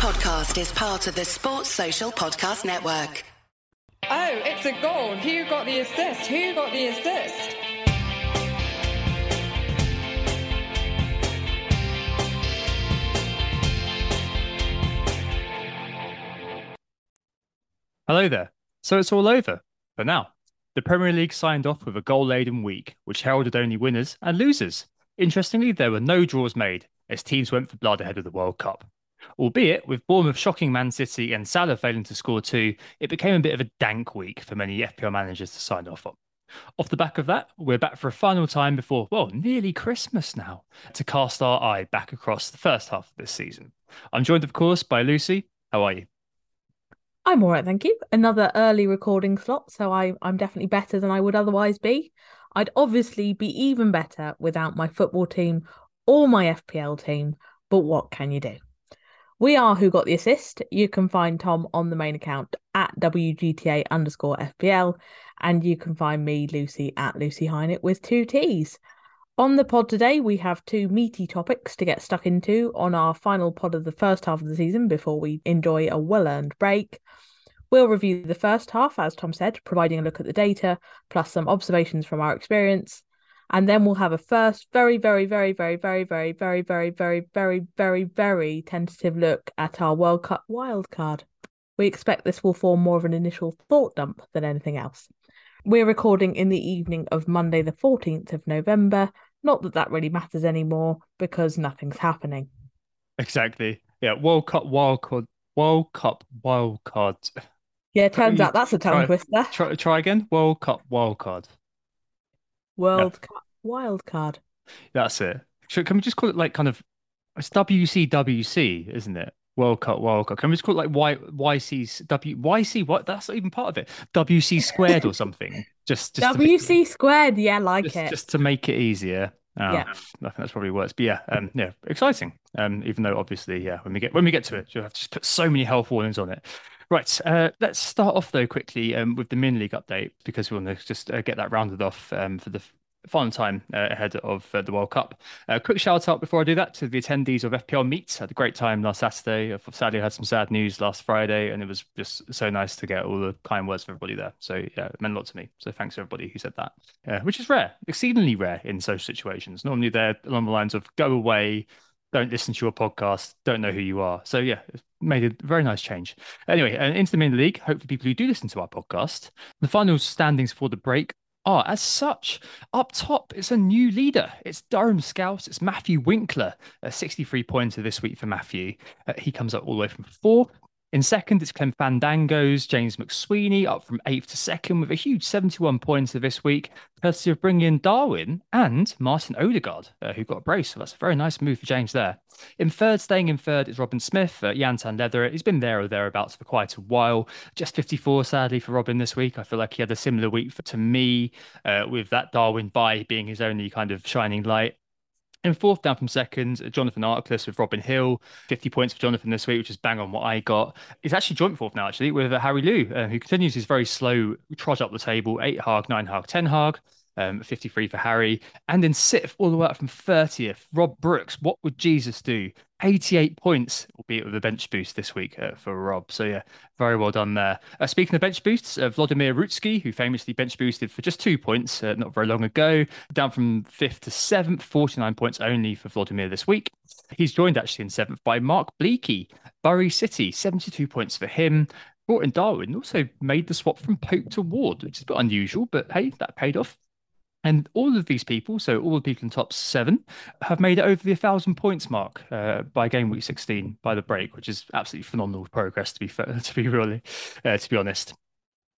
podcast is part of the Sports Social Podcast Network. Oh, it's a goal. Who got the assist? Who got the assist? Hello there. So it's all over for now. The Premier League signed off with a goal laden week, which heralded only winners and losers. Interestingly, there were no draws made as teams went for blood ahead of the World Cup. Albeit, with Bournemouth shocking Man City and Salah failing to score two, it became a bit of a dank week for many FPL managers to sign off on. Off the back of that, we're back for a final time before, well, nearly Christmas now, to cast our eye back across the first half of this season. I'm joined, of course, by Lucy. How are you? I'm all right, thank you. Another early recording slot, so I, I'm definitely better than I would otherwise be. I'd obviously be even better without my football team or my FPL team, but what can you do? We are Who Got the Assist. You can find Tom on the main account at WGTA underscore FPL, and you can find me, Lucy, at Lucy Hynett with two T's. On the pod today, we have two meaty topics to get stuck into on our final pod of the first half of the season before we enjoy a well earned break. We'll review the first half, as Tom said, providing a look at the data, plus some observations from our experience. And then we'll have a first very, very, very, very, very, very, very, very, very, very, very, very tentative look at our World Cup wildcard. We expect this will form more of an initial thought dump than anything else. We're recording in the evening of Monday, the 14th of November, not that that really matters anymore because nothing's happening. Exactly. Yeah. World Cup wildcard. World Cup wildcard. Yeah, turns out that's a tongue try, twister. Try, try again. World Cup wildcard. World yeah. Cup wildcard. That's it. Can we just call it like kind of it's WCWC, isn't it? World Cup, World Cup. Can we just call it like Y YC W YC? What? That's not even part of it. WC squared or something. Just, just WC squared. Yeah, like just, it. Just to make it easier. Oh, Yeah. I think that's probably worse. But yeah, um, yeah, exciting. Um, even though obviously, yeah, when we get when we get to it, you'll have to just put so many health warnings on it. Right. Uh, let's start off though quickly um, with the min league update because we want to just uh, get that rounded off um, for the final time uh, ahead of uh, the World Cup. Uh, quick shout out before I do that to the attendees of FPL Meets. Had a great time last Saturday. Sadly, had some sad news last Friday, and it was just so nice to get all the kind words from everybody there. So yeah, it meant a lot to me. So thanks to everybody who said that, uh, which is rare, exceedingly rare in social situations. Normally they're along the lines of go away. Don't listen to your podcast. Don't know who you are. So yeah, made a very nice change. Anyway, and into the main league. Hopefully, people who do listen to our podcast. The final standings for the break are as such. Up top, it's a new leader. It's Durham Scouts. It's Matthew Winkler, a 63 pointer this week for Matthew. Uh, he comes up all the way from fourth. In second, it's Clem Fandango's James McSweeney up from eighth to second with a huge 71 points this week, courtesy of bringing in Darwin and Martin Odegaard, uh, who got a brace. So that's a very nice move for James there. In third, staying in third, is Robin Smith, uh, Yantan Leather. He's been there or thereabouts for quite a while. Just 54, sadly, for Robin this week. I feel like he had a similar week for, to me uh, with that Darwin buy being his only kind of shining light. In fourth, down from second, Jonathan Arkless with Robin Hill, 50 points for Jonathan this week, which is bang on what I got. He's actually joint fourth now, actually, with uh, Harry Liu, uh, who continues his very slow trot up the table. Eight Hag, nine Hag, 10 Hag. Um, 53 for Harry. And in sixth, all the way up from 30th, Rob Brooks. What would Jesus do? 88 points, albeit with a bench boost this week uh, for Rob. So, yeah, very well done there. Uh, speaking of bench boosts, uh, Vladimir Rutsky, who famously bench boosted for just two points uh, not very long ago, down from fifth to seventh, 49 points only for Vladimir this week. He's joined actually in seventh by Mark Bleaky, Bury City, 72 points for him. Brought in Darwin, also made the swap from Pope to Ward, which is a bit unusual, but hey, that paid off. And all of these people, so all the people in top seven, have made it over the 1,000 points mark uh, by game week 16 by the break, which is absolutely phenomenal progress, to be fair, to be really, uh, to be honest.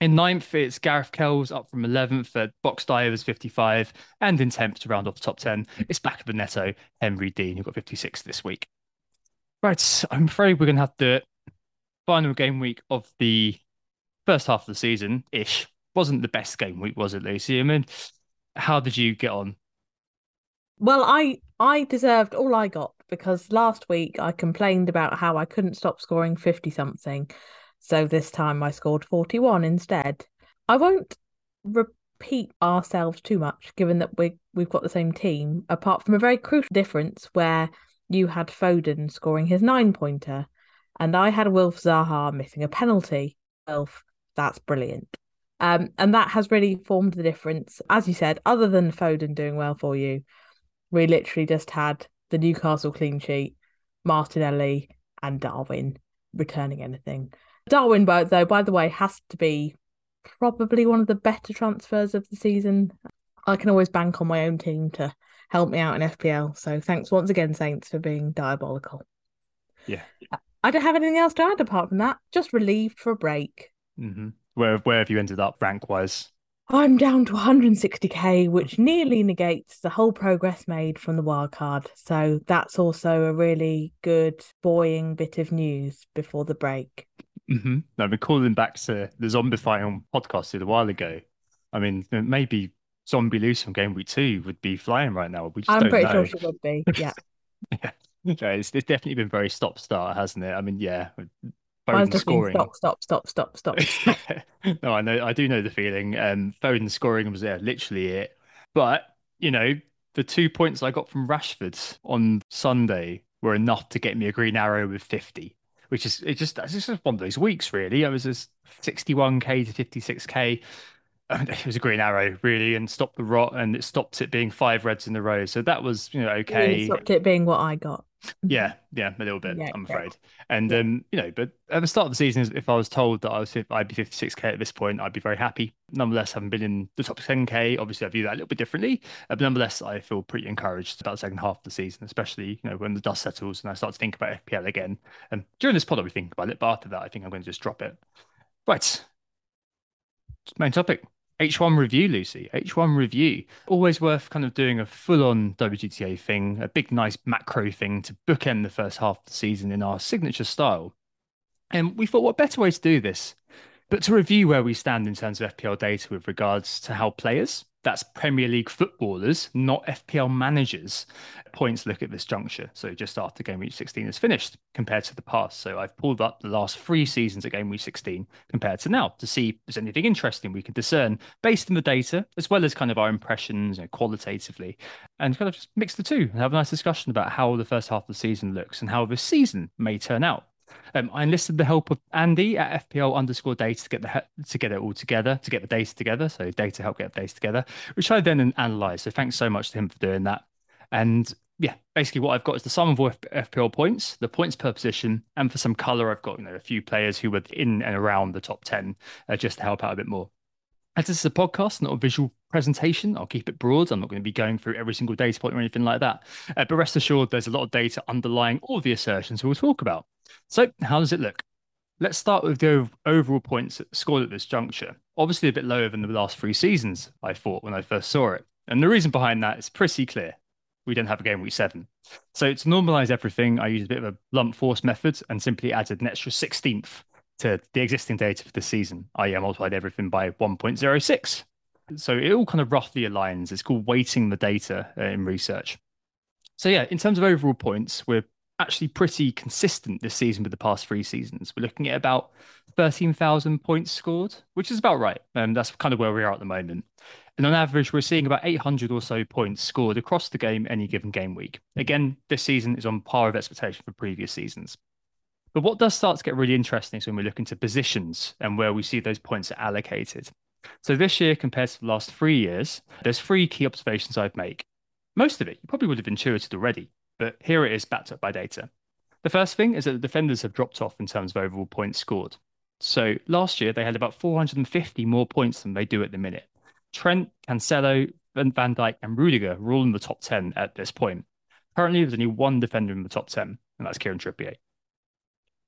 In ninth, it's Gareth Kells up from 11th. Uh, Box Divers 55. And in 10th to round off the top 10, it's back of the netto, Henry Dean, who got 56 this week. Right, I'm afraid we're going to have the final game week of the first half of the season ish. Wasn't the best game week, was it, Lucy? I mean, how did you get on? Well, I I deserved all I got because last week I complained about how I couldn't stop scoring 50 something. So this time I scored 41 instead. I won't repeat ourselves too much given that we we've got the same team apart from a very crucial difference where you had Foden scoring his 9 pointer and I had Wilf Zaha missing a penalty. Wilf, that's brilliant. Um, and that has really formed the difference. As you said, other than Foden doing well for you, we literally just had the Newcastle clean sheet, Martinelli, and Darwin returning anything. Darwin, though, by the way, has to be probably one of the better transfers of the season. I can always bank on my own team to help me out in FPL. So thanks once again, Saints, for being diabolical. Yeah. I don't have anything else to add apart from that. Just relieved for a break. Mm-hmm. Where where have you ended up rank wise? I'm down to 160k, which nearly negates the whole progress made from the wild card. So that's also a really good buoying bit of news before the break. Mm-hmm. I've been calling back to the Zombify podcast a while ago. I mean, maybe Zombie Loose from Game Week Two would be flying right now. We just I'm pretty know. sure she would be. Yeah. yeah. It's, it's definitely been very stop start, hasn't it? I mean, yeah, Foden scoring. Stop, stop, stop, stop, stop. stop. no, I know, I do know the feeling. Um, Foden scoring was yeah, literally it. But you know, the two points I got from Rashford on Sunday were enough to get me a green arrow with 50, which is it just it's just one of those weeks really. I was just 61k to 56k. It was a green arrow really, and stopped the rot, and it stopped it being five reds in a row. So that was you know okay. It stopped it being what I got. Yeah, yeah, a little bit. Yeah, I'm afraid. And yeah. um, you know, but at the start of the season, if I was told that I was I'd be 56k at this point, I'd be very happy. Nonetheless, having been in the top 10k, obviously I view that a little bit differently. Uh, but nonetheless, I feel pretty encouraged about the second half of the season, especially you know when the dust settles and I start to think about FPL again. And during this pod, I'll be thinking about it, but after that, I think I'm going to just drop it. Right, main topic. H1 review, Lucy. H1 review. Always worth kind of doing a full on WGTA thing, a big, nice macro thing to bookend the first half of the season in our signature style. And we thought, what better way to do this? But to review where we stand in terms of FPL data with regards to how players, that's Premier League footballers, not FPL managers, points look at this juncture. So just after game week 16 is finished compared to the past. So I've pulled up the last three seasons at game week 16 compared to now to see if there's anything interesting we can discern based on the data, as well as kind of our impressions you know, qualitatively, and kind of just mix the two and have a nice discussion about how the first half of the season looks and how this season may turn out. Um, I enlisted the help of Andy at FPL underscore data to get the to get it all together, to get the data together. So data help get the data together, which I then analyzed. So thanks so much to him for doing that. And yeah, basically what I've got is the sum of all FPL points, the points per position, and for some color, I've got you know a few players who were in and around the top ten, uh, just to help out a bit more. As this is a podcast, not a visual presentation, I'll keep it broad. I'm not going to be going through every single data point or anything like that. Uh, but rest assured, there's a lot of data underlying all the assertions we'll talk about. So, how does it look? Let's start with the overall points scored at this juncture. Obviously, a bit lower than the last three seasons, I thought when I first saw it. And the reason behind that is pretty clear. We didn't have a game week seven. So, to normalize everything, I used a bit of a lump force method and simply added an extra 16th to the existing data for the season, i.e., I multiplied everything by 1.06. So, it all kind of roughly aligns. It's called weighting the data uh, in research. So, yeah, in terms of overall points, we're actually pretty consistent this season with the past three seasons. We're looking at about 13,000 points scored, which is about right. And um, that's kind of where we are at the moment. And on average, we're seeing about 800 or so points scored across the game any given game week. Again, this season is on par of expectation for previous seasons. But what does start to get really interesting is when we look into positions and where we see those points are allocated. So this year, compared to the last three years, there's three key observations I'd make. Most of it you probably would have intuited already but here it is backed up by data. The first thing is that the defenders have dropped off in terms of overall points scored. So last year they had about 450 more points than they do at the minute. Trent, Cancelo, Van Dijk, and Rudiger are all in the top 10 at this point. Currently, there's only one defender in the top 10, and that's Kieran Trippier.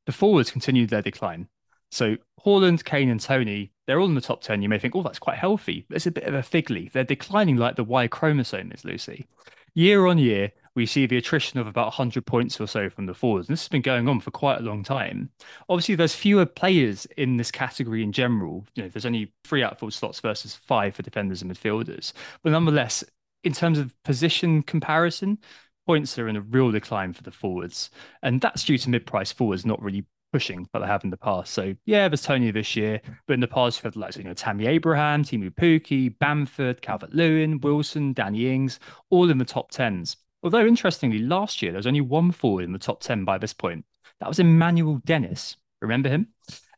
The forwards continued their decline. So Haaland, Kane, and Toney, they're all in the top 10. You may think, oh, that's quite healthy. But it's a bit of a fig leaf. They're declining like the Y chromosome is, Lucy. Year on year, we see the attrition of about 100 points or so from the forwards. And this has been going on for quite a long time. Obviously, there's fewer players in this category in general. You know, there's only three outfield slots versus five for defenders and midfielders. But nonetheless, in terms of position comparison, points are in a real decline for the forwards. And that's due to mid-price forwards not really pushing like they have in the past. So yeah, there's Toney this year, but in the past you've had like you know Tammy Abraham, Teemu Pukki, Bamford, Calvert Lewin, Wilson, Danny Ings, all in the top tens. Although interestingly, last year there was only one forward in the top ten by this point. That was Emmanuel Dennis. Remember him?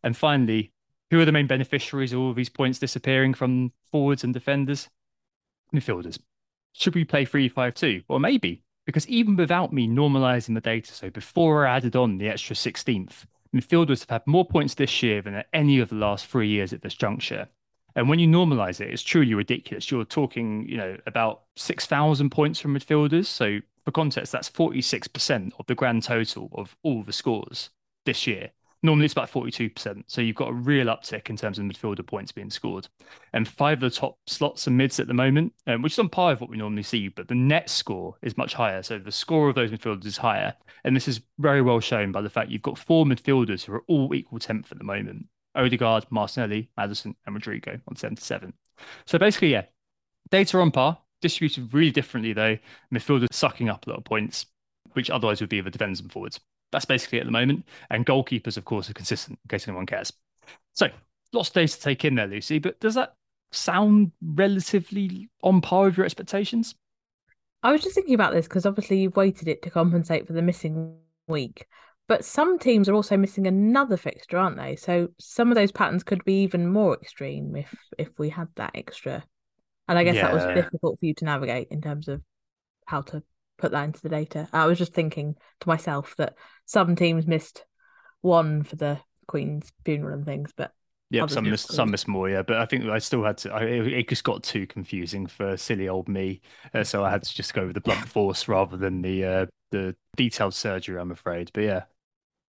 And finally, who are the main beneficiaries of all of these points disappearing from forwards and defenders? Midfielders. Should we play 3 5 2? Well, maybe, because even without me normalizing the data, so before I added on the extra 16th, midfielders have had more points this year than at any of the last three years at this juncture. And when you normalize it, it's truly ridiculous. You're talking, you know, about 6,000 points from midfielders. So for context, that's 46% of the grand total of all the scores this year. Normally it's about 42%. So you've got a real uptick in terms of midfielder points being scored. And five of the top slots are mids at the moment, um, which is on par with what we normally see, but the net score is much higher. So the score of those midfielders is higher. And this is very well shown by the fact you've got four midfielders who are all equal 10th at the moment. Odegaard, Martinelli, Maddison, and Rodrigo on 77. So basically, yeah, data on par, distributed really differently though. Midfielders sucking up a lot of points, which otherwise would be the defenders and forwards. That's basically at the moment. And goalkeepers, of course, are consistent in case anyone cares. So lots of days to take in there, Lucy. But does that sound relatively on par with your expectations? I was just thinking about this because obviously you've weighted it to compensate for the missing week. But some teams are also missing another fixture, aren't they? So some of those patterns could be even more extreme if if we had that extra. And I guess yeah. that was difficult for you to navigate in terms of how to put that into the data. I was just thinking to myself that some teams missed one for the Queen's funeral and things, but yeah, some missed some missed more. Yeah, but I think I still had to. I, it just got too confusing for silly old me, uh, so I had to just go with the blunt force rather than the uh, the detailed surgery. I'm afraid, but yeah,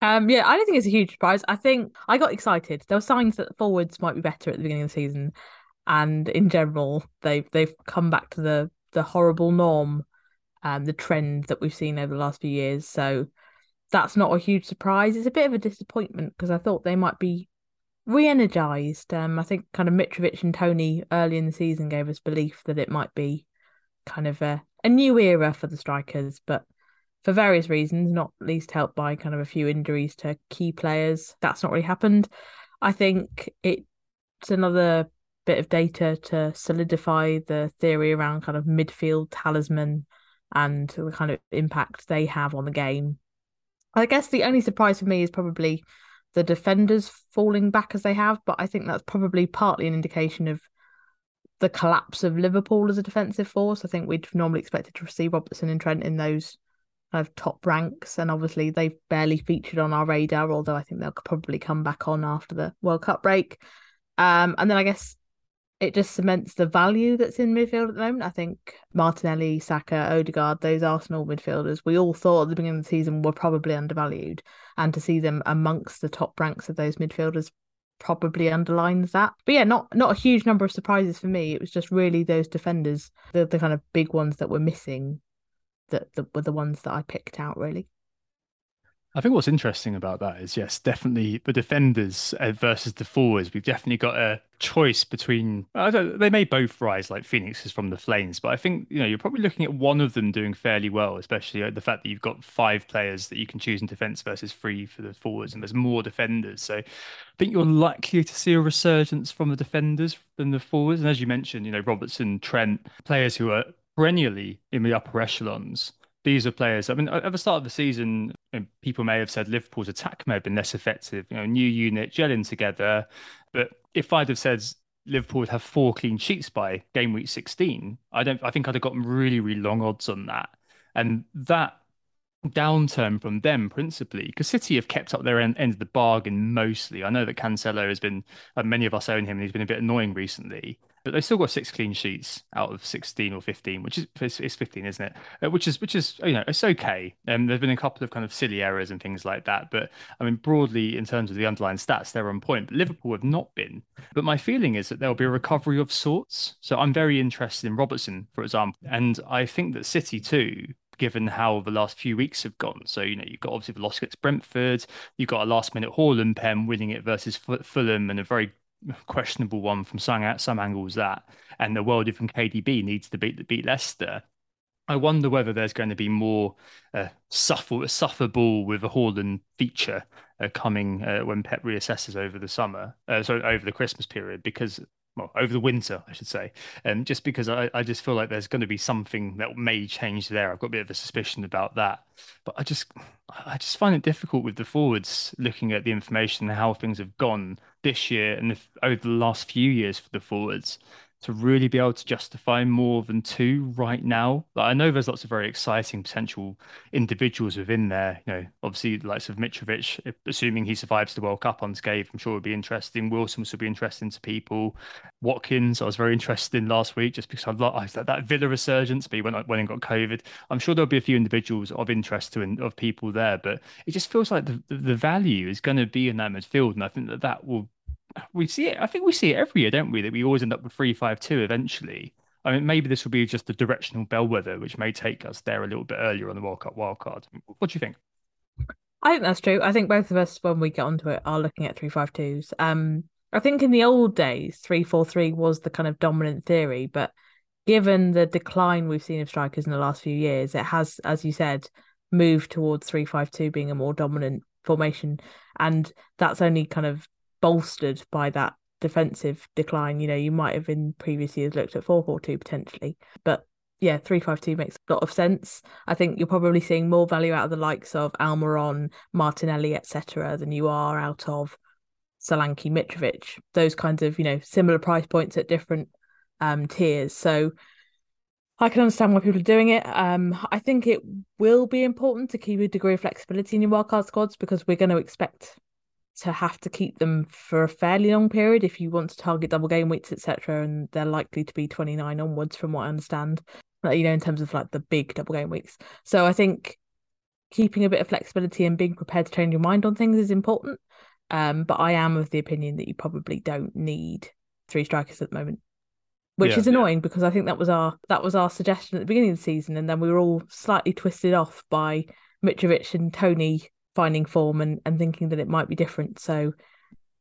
um, yeah, I don't think it's a huge surprise. I think I got excited. There were signs that forwards might be better at the beginning of the season, and in general, they've they've come back to the the horrible norm, and the trend that we've seen over the last few years. So that's not a huge surprise. It's a bit of a disappointment because I thought they might be re-energized. Um, I think kind of Mitrovic and Toney early in the season gave us belief that it might be kind of a, a new era for the strikers, but for various reasons, not least helped by kind of a few injuries to key players. That's not really happened. I think it's another bit of data to solidify the theory around kind of midfield talisman and the kind of impact they have on the game. I guess the only surprise for me is probably the defenders falling back as they have, but I think that's probably partly an indication of the collapse of Liverpool as a defensive force. I think we'd normally expected to see Robertson and Trent in those of top ranks, and obviously they've barely featured on our radar. Although I think they'll probably come back on after the World Cup break. Um, and then I guess it just cements the value that's in midfield at the moment. I think Martinelli, Saka, Odegaard, those Arsenal midfielders, we all thought at the beginning of the season were probably undervalued, and to see them amongst the top ranks of those midfielders probably underlines that. But yeah, not not a huge number of surprises for me. It was just really those defenders, the the kind of big ones that were missing that, that were the ones that I picked out really. I think what's interesting about that is, yes, definitely the defenders uh, versus the forwards. We've definitely got a choice between. they may both rise like phoenixes from the flames, but I think you know you're probably looking at one of them doing fairly well, especially the fact that you've got five players that you can choose in defence versus three for the forwards, and there's more defenders. So I think you're likely to see a resurgence from the defenders than the forwards. And as you mentioned, you know Robertson, Trent, players who are perennially in the upper echelons. These are players. I mean, at the start of the season, people may have said Liverpool's attack may have been less effective. You know, new unit gelling together. But if I'd have said Liverpool would have four clean sheets by game week 16, I don't. I think I'd have gotten really, really long odds on that. And that downturn from them principally because City have kept up their end, end, of the bargain mostly. I know that Cancelo has been, uh, many of us own him, and he's been a bit annoying recently. But they've still got six clean sheets out of 16 or 15, which is it's 15, isn't it? Uh, which is which is you know it's okay. And um, there's been a couple of kind of silly errors and things like that. But I mean, broadly in terms of the underlying stats, they're on point. But Liverpool have not been. But my feeling is that there'll be a recovery of sorts. So I'm very interested in Robertson, for example, and I think that City too given how the last few weeks have gone. So, you know, you've got obviously the loss against Brentford, you've got a last minute Haaland pen winning it versus Fulham and a very questionable one from some, some angles that, and the world from KDB needs to beat beat Leicester. I wonder whether there's going to be more uh, suffer suffer ball with a Haaland feature uh, coming uh, when Pep reassesses over the summer, uh, so over the Christmas period, because well, over the winter, I should say. Um, just because I, I just feel like there's going to be something that may change there. I've got a bit of a suspicion about that. But I just I just find it difficult with the forwards looking at the information and how things have gone this year and over the last few years for the forwards to really be able to justify more than two right now. Like, I know there's lots of very exciting potential individuals within there. You know, obviously, the likes of Mitrovic, assuming he survives the World Cup unscathed, I'm sure would be interesting. Wilson will be interesting to people. Watkins, I was very interested in last week just because I like that, that Villa resurgence. But he went went and got COVID. I'm sure there'll be a few individuals of interest to of people there, but it just feels like the the value is going to be in that midfield, and I think that that will we see it. I think we see it every year, don't we? That we always end up with three five two eventually. I mean, maybe this will be just a directional bellwether, which may take us there a little bit earlier on the World Cup wildcard. What do you think? I think that's true. I think both of us, when we get onto it, are looking at three five twos. Um, I think in the old days, three four three was the kind of dominant theory, but given the decline we've seen of strikers in the last few years, it has, as you said, moved towards three five two being a more dominant formation, and that's only kind of bolstered by that defensive decline. You know, you might have in previous years looked at 4 4 2 potentially, but yeah, 3 5 2 makes a lot of sense. I think you're probably seeing more value out of the likes of Almiron, Martinelli, etc., than you are out of Solanke, Mitrovic, those kinds of, you know, similar price points at different um, tiers. So I can understand why people are doing it. Um, I think it will be important to keep a degree of flexibility in your wildcard squads because we're going to expect to have to keep them for a fairly long period if you want to target double game weeks, etc. And they're likely to be 29 onwards, from what I understand, you know, in terms of like the big double game weeks. So I think keeping a bit of flexibility and being prepared to change your mind on things is important. Um, but I am of the opinion that you probably don't need three strikers at the moment, which yeah, is annoying yeah. because I think that was our that was our suggestion at the beginning of the season, and then we were all slightly twisted off by Mitrovic and Toney finding form and, and thinking that it might be different. So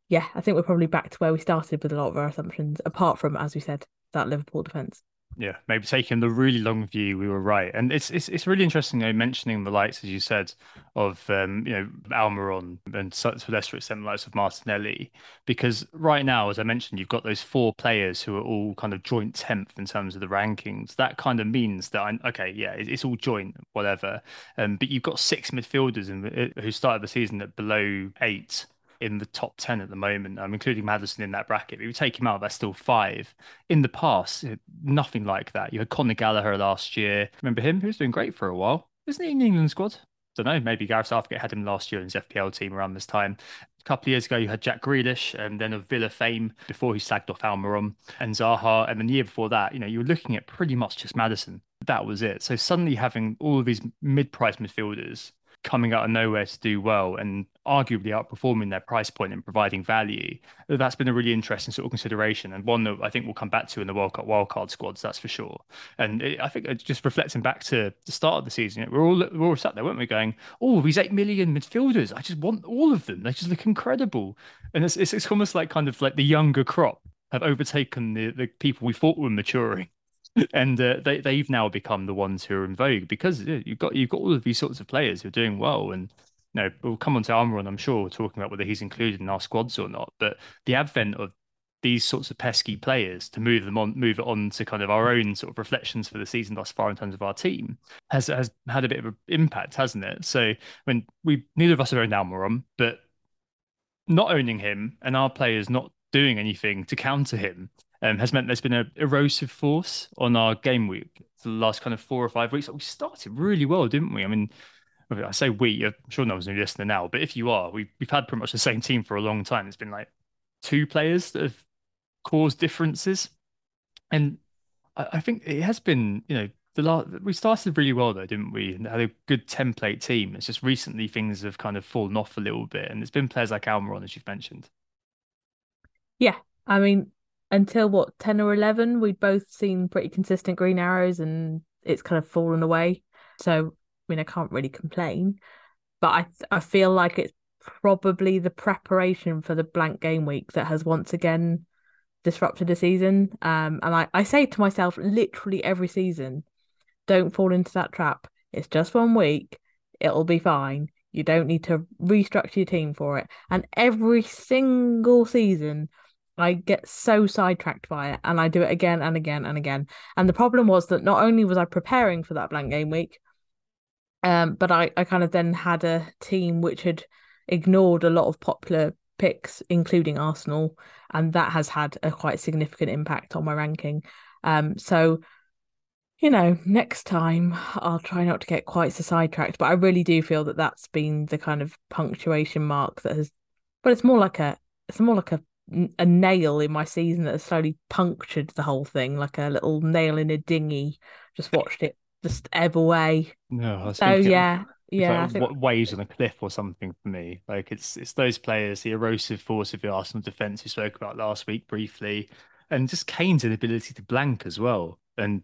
yeah, I think we're probably back to where we started with a lot of our assumptions, apart from, as we said, that Liverpool defence. Yeah, maybe taking the really long view, we were right, and it's it's it's really interesting, you know, mentioning the likes as you said of um, you know Almiron and to a lesser extent the likes of Martinelli, because right now, as I mentioned, you've got those four players who are all kind of joint tenth in terms of the rankings. That kind of means that I okay, yeah, it's all joint, whatever. Um, but you've got six midfielders in, who started the season at below eight in the top 10 at the moment. I'm including Maddison in that bracket. If you take him out, that's still five. In the past, nothing like that. You had Conor Gallagher last year. Remember him? He was doing great for a while. Isn't he in the England squad? Don't know. Maybe Gareth Southgate had him last year in his FPL team around this time. A couple of years ago, you had Jack Grealish, and then of Villa fame before he slagged off Almiron and Zaha. And then the year before that, you know, you were looking at pretty much just Maddison. That was it. So suddenly having all of these mid-price midfielders coming out of nowhere to do well and arguably outperforming their price point and providing value. That's been a really interesting sort of consideration and one that I think we'll come back to in the World Cup wildcard squads, that's for sure. And it, I think uh, just reflecting back to the start of the season, we're all we're all sat there, weren't we, going, oh, these eight million midfielders, I just want all of them. They just look incredible. And it's, it's, it's almost like kind of like the younger crop have overtaken the, the people we thought were maturing and uh, they they've now become the ones who are in vogue because you've got you've got all of these sorts of players who are doing well. And you know we'll come on to Almiron I'm sure we're talking about whether he's included in our squads or not but the advent of these sorts of pesky players to move them on move it on to kind of our own sort of reflections for the season thus far in terms of our team has has had a bit of an impact hasn't it? So when we neither of us have owned Almiron but not owning him and our players not doing anything to counter him um, has meant there's been an erosive force on our game week the last kind of four or five weeks. We started really well, didn't we? I mean, I say we, I'm sure no one's listening now, but if you are, we've, we've had pretty much the same team for a long time. It's been like two players that have caused differences. And I, I think it has been, you know, the last, we started really well though, didn't we? And had a good template team. It's just recently things have kind of fallen off a little bit. And it's been players like Almiron, as you've mentioned. Yeah. I mean, until what 10 or 11 we'd both seen pretty consistent green arrows and it's kind of fallen away. So i mean i can't really complain but i i feel like it's probably the preparation for the blank game week that has once again disrupted the season. Um and i i say to myself literally every season don't fall into that trap. It's just one week. It'll be fine. You don't need to restructure your team for it. And every single season I get so sidetracked by it and I do it again and again and again. And the problem was that not only was I preparing for that blank game week, um, but I, I kind of then had a team which had ignored a lot of popular picks, including Arsenal, and that has had a quite significant impact on my ranking. Um, so you know, next time I'll try not to get quite so sidetracked. But I really do feel that that's been the kind of punctuation mark that has, but it's more like a, it's more like a a nail in my season that has slowly punctured the whole thing, like a little nail in a dinghy. Just watched it just ebb away. No, so yeah, yeah, like think... waves on a cliff or something for me. Like it's it's those players, the erosive force of the Arsenal defense we spoke about last week briefly, and just Kane's inability to blank as well. And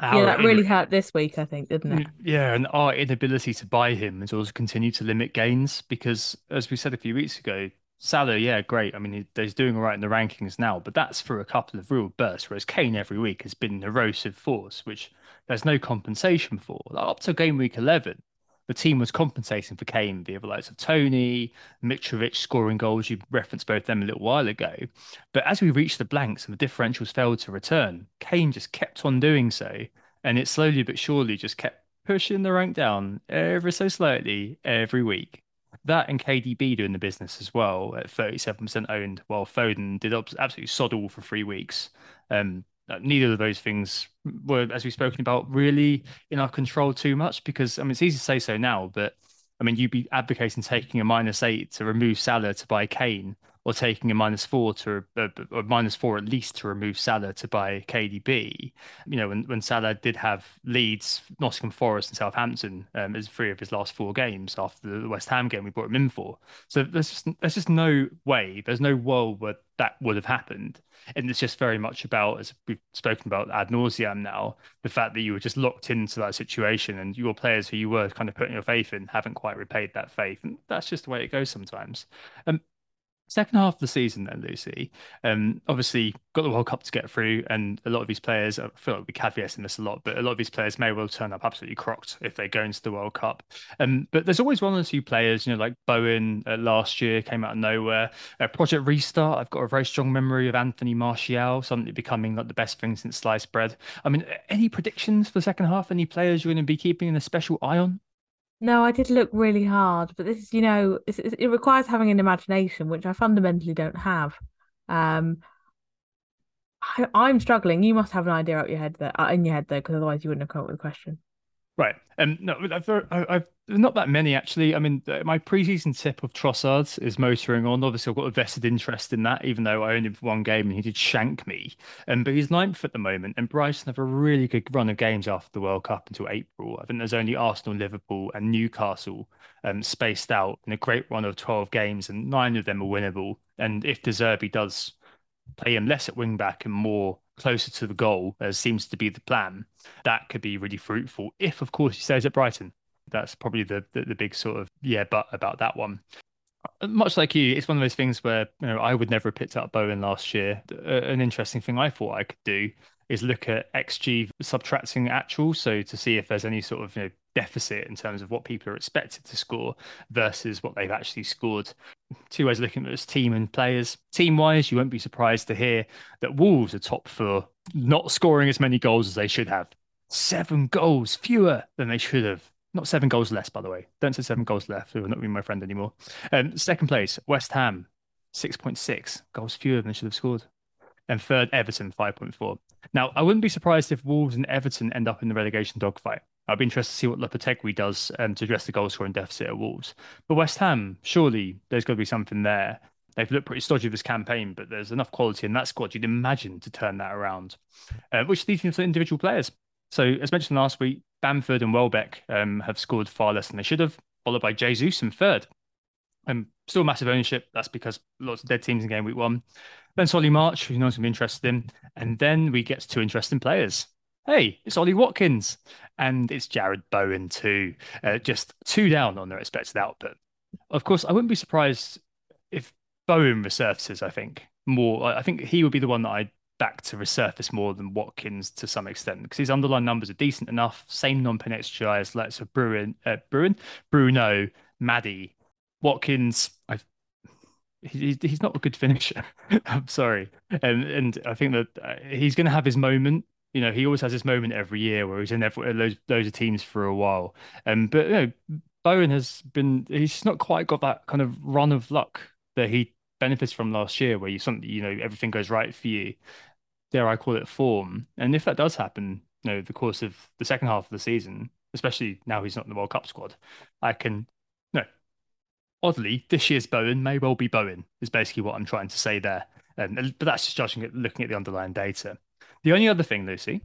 yeah, that really hurt this week, I think, didn't it? Yeah, and our inability to buy him has also continued to limit gains because, as we said a few weeks ago, Salah, yeah, great. I mean, he's doing all right in the rankings now, but that's for a couple of real bursts. Whereas Kane every week has been an erosive force, which there's no compensation for. Like, up to game week 11, the team was compensating for Kane via the likes of Toney, Mitrovic scoring goals. You referenced both them a little while ago. But as we reached the blanks and the differentials failed to return, Kane just kept on doing so. And it slowly but surely just kept pushing the rank down ever so slightly every week. That and KDB doing the business as well at 37% owned, while Foden did absolutely sod all for three weeks. Um, uh, neither of those things were, as we've spoken about, really in our control too much because I mean it's easy to say so now, but I mean you'd be advocating taking a minus eight to remove Salah to buy Kane or taking a minus four to uh, or minus four at least to remove Salah to buy KDB. You know, when when Salah did have Leeds, Nottingham Forest, and Southampton um, as three of his last four games after the West Ham game we brought him in for. So there's just there's just no way, there's no world where that would have happened. And it's just very much about, as we've spoken about ad nauseam now, the fact that you were just locked into that situation and your players who you were kind of putting your faith in haven't quite repaid that faith. And that's just the way it goes sometimes. Um, Second half of the season, then Lucy. Um, obviously got the World Cup to get through, and a lot of these players. I feel like we caveating this a lot, but a lot of these players may well turn up absolutely crocked if they go into the World Cup. Um, but there's always one or two players, you know, like Bowen uh, last year came out of nowhere. Uh, Project Restart. I've got a very strong memory of Anthony Martial, suddenly becoming like the best thing since sliced bread. I mean, any predictions for the second half? Any players you're going to be keeping a special eye on? No, I did look really hard, but this is, you know, it requires having an imagination, which I fundamentally don't have. Um, I, am struggling. You must have an idea up your head there, uh, in your head though, because otherwise you wouldn't have come up with a question. Right. Um, no, I've, I've not that many actually. I mean, my preseason tip of Trossard is motoring on. Obviously, I've got a vested interest in that, even though I only have one game and he did shank me. Um, but he's ninth at the moment, and Brighton have a really good run of games after the World Cup until April. I think there's only Arsenal, Liverpool, and Newcastle um, spaced out in a great run of 12 games, and nine of them are winnable. And if De Zerbi does play him less at wing back and more closer to the goal, as seems to be the plan, that could be really fruitful. If, of course, he stays at Brighton, that's probably the, the, the big sort of yeah, but about that one. Uh, much like you, it's one of those things where you know I would never have picked up Bowen last year. Uh, an interesting thing I thought I could do is look at XG subtracting actual, so to see if there's any sort of you know, deficit in terms of what people are expected to score versus what they've actually scored. Two ways of looking at this team and players. Team wise, you won't be surprised to hear that Wolves are top for not scoring as many goals as they should have. Seven goals fewer than they should have. Not seven goals less, by the way. Don't say seven goals left. Who are not being my friend anymore. Um, second place, West Ham, 6.6 goals fewer than they should have scored. And third, Everton, 5.4. Now, I wouldn't be surprised if Wolves and Everton end up in the relegation dogfight. I'd be interested to see what Lopetegui does um, to address the goal scoring deficit at Wolves. But West Ham, surely there's got to be something there. They've looked pretty stodgy this campaign, but there's enough quality in that squad you'd imagine to turn that around, uh, which leads me into individual players. So, as mentioned last week, Bamford and Welbeck um, have scored far less than they should have, followed by Jesus in third. Um, still massive ownership. That's because lots of dead teams in game week one. Then Solly March, who knows I'm interested in. And then we get to two interesting players hey, it's Ollie Watkins and it's Jarrod Bowen too. Uh, just two down on their expected output. Of course, I wouldn't be surprised if Bowen resurfaces. I think more. I think he would be the one that I'd back to resurface more than Watkins to some extent because his underlying numbers are decent enough. Same non-pen XGI as let's of Bruyne, uh, Bruyne, Bruno, Maddie, Watkins. I he, he's not a good finisher. I'm sorry, and and I think that uh, he's going to have his moment. You know, he always has this moment every year where he's in every, loads, loads of teams for a while. Um, but you know, Bowen has been he's not quite got that kind of run of luck that he benefits from last year, where you something you know everything goes right for you. Dare I call it form? And if that does happen, you know, the course of the second half of the season, especially now he's not in the World Cup squad, I can no. Oddly, this year's Bowen may well be Bowen, is basically what I'm trying to say there. Um, but that's just judging it, looking at the underlying data. The only other thing, Lucy,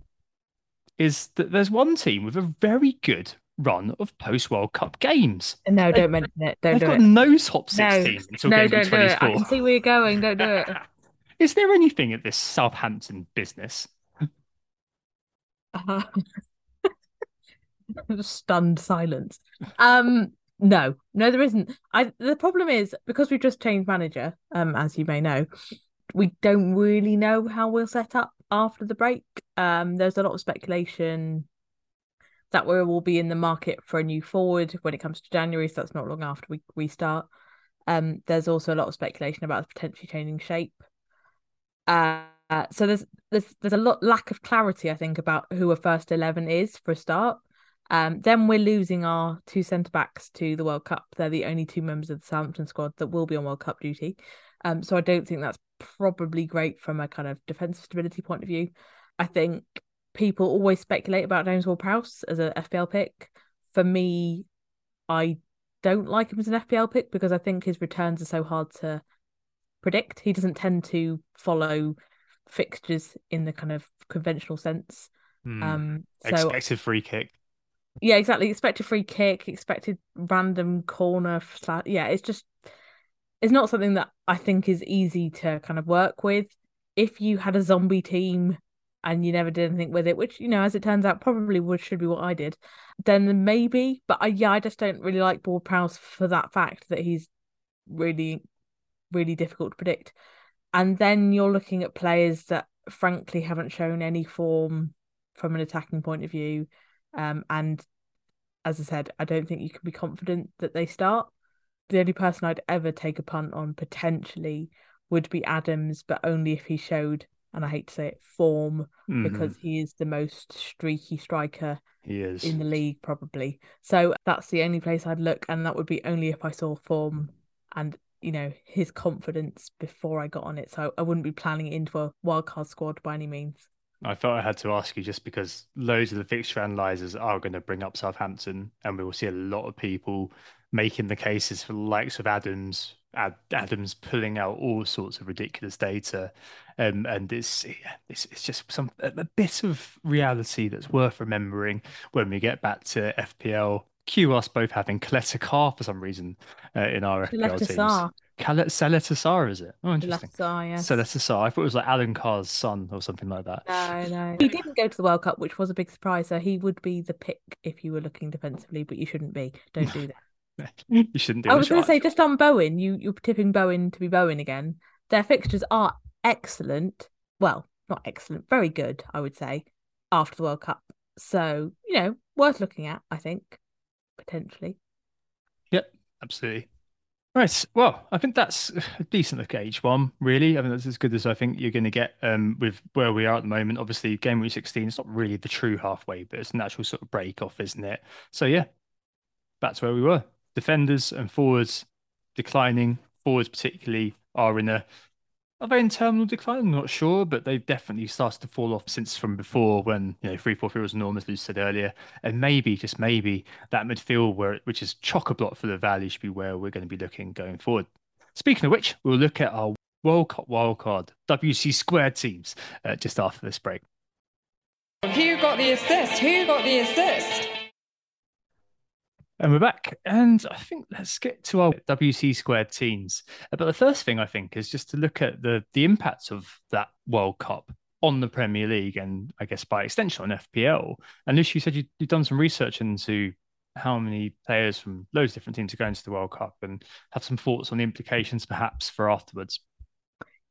is that there's one team with a very good run of post World Cup games. No, don't mention it. Don't They've do got it. no top No, until no, game don't do it. I can see where you're going. Don't do it. Is there anything at this Southampton business? Uh, stunned silence. Um, no, no, there isn't. I the problem is because we've just changed manager, um, as you may know, we don't really know how we'll set up after the break. Um, there's a lot of speculation that we will be in the market for a new forward when it comes to January, so that's not long after we restart. Um, there's also a lot of speculation about potentially changing shape. Uh, so there's there's there's a lot lack of clarity, I think, about who a first eleven is for a start. Um, then we're losing our two centre backs to the World Cup. They're the only two members of the Southampton squad that will be on World Cup duty. Um, so I don't think that's probably great from a kind of defensive stability point of view. I think people always speculate about James Ward-Prowse as a FPL pick. For me, I don't like him as an FPL pick because I think his returns are so hard to predict. He doesn't tend to follow fixtures in the kind of conventional sense. Hmm. Um, so Expected free kick. yeah, exactly. Expected free kick, expected random corner. Yeah, it's just it's not something that I think is easy to kind of work with. If you had a zombie team and you never did anything with it, which you know, as it turns out, probably would should be what I did, then maybe. But I, yeah, I just don't really like Ward Prowse for that fact that he's really, really difficult to predict. And then you're looking at players that frankly haven't shown any form from an attacking point of view. Um, and as I said, I don't think you can be confident that they start. The only person I'd ever take a punt on potentially would be Adams, but only if he showed, and I hate to say it, form, Mhm. because he is the most streaky striker he is. in the league, probably. So that's the only place I'd look, and that would be only if I saw form and you know his confidence before I got on it. So I wouldn't be planning it into a wildcard squad by any means. I thought I had to ask you just because loads of the fixture analyzers are going to bring up Southampton, and we will see a lot of people making the cases for the likes of Adams, Ad, Adams pulling out all sorts of ridiculous data, um, and it's it's it's just some a bit of reality that's worth remembering when we get back to FPL. Cue us both having Caleta-Car for some reason uh, in our FPL teams. Kalet Saleta is it? Oh, interesting. Galatasaray, yes. I thought it was like Alan Carr's son or something like that. No, no. He didn't go to the World Cup, which was a big surprise. So he would be the pick if you were looking defensively, but you shouldn't be. Don't do that. you shouldn't do I was going to say, just on Bowen, you you're tipping Bowen to be Bowen again. Their fixtures are excellent. Well, not excellent, very good, I would say, after the World Cup. So you know, worth looking at. I think potentially. Yep, absolutely. Right. Well, I think that's a decent look at each one, really. I mean, that's as good as I think you're going to get um, with where we are at the moment. Obviously, game week 16 is not really the true halfway, but it's a natural sort of break off, isn't it? So, yeah, that's where we were. Defenders and forwards declining. Forwards, particularly, are in a are they in terminal decline? I'm not sure, but they've definitely started to fall off since from before when, you know, 3 4 3 was enormous, Lucy said earlier. And maybe, just maybe, that midfield, where which is chock a block for the Valley, should be where we're going to be looking going forward. Speaking of which, we'll look at our World Cup wildcard WC squared teams uh, just after this break. Who got the assist? Who got the assist? And we're back. And I think let's get to our WC squared teams. Uh, But the first thing I think is just to look at the the impact of that World Cup on the Premier League and I guess by extension on FPL. And Lucy, you said you, you've done some research into how many players from loads of different teams are going to the World Cup and have some thoughts on the implications perhaps for afterwards.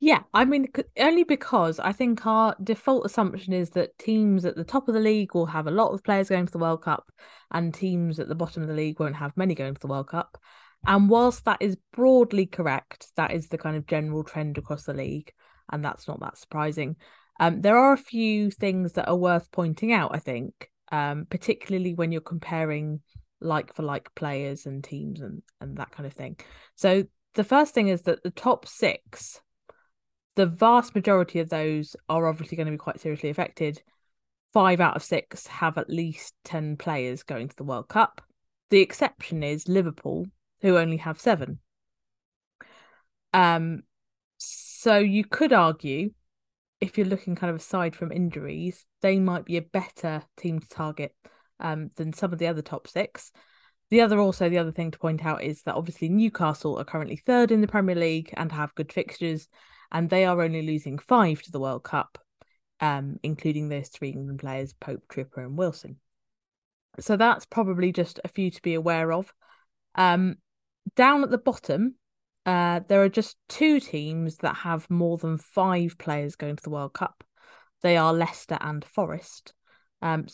Yeah, I mean, only because I think our default assumption is that teams at the top of the league will have a lot of players going to the World Cup, and teams at the bottom of the league won't have many going to the World Cup. And whilst that is broadly correct, that is the kind of general trend across the league, and that's not that surprising. Um, there are a few things that are worth pointing out, I think, um, particularly when you're comparing like for like players and teams and, and that kind of thing. So the first thing is that the top six, the vast majority of those are obviously going to be quite seriously affected. Five out of six have at least 10 players going to the World Cup. The exception is Liverpool, who only have seven. Um, so you could argue, if you're looking kind of aside from injuries, they might be a better team to target um, than some of the other top six. The other, also, the other thing to point out is that obviously Newcastle are currently third in the Premier League and have good fixtures, and they are only losing five to the World Cup, um, including those three England players, Pope, Trippier, and Wilson. So that's probably just a few to be aware of. Um, down at the bottom, uh, there are just two teams that have more than five players going to the World Cup. They are Leicester and Forest. Um,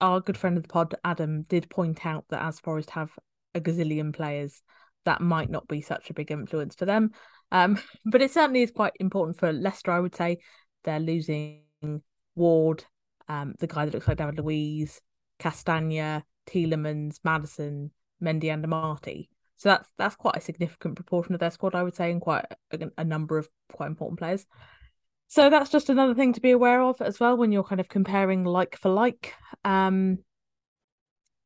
our good friend of the pod, Adam, did point out that as Forest have a gazillion players, that might not be such a big influence for them. Um, but it certainly is quite important for Leicester, I would say. They're losing Ward, um, the guy that looks like David Luiz, Castagna, Tielemans, Maddison, Mendy, and Amartey. So that's that's quite a significant proportion of their squad, I would say, and quite a, a number of quite important players. So that's just another thing to be aware of as well when you're kind of comparing like for like. Um,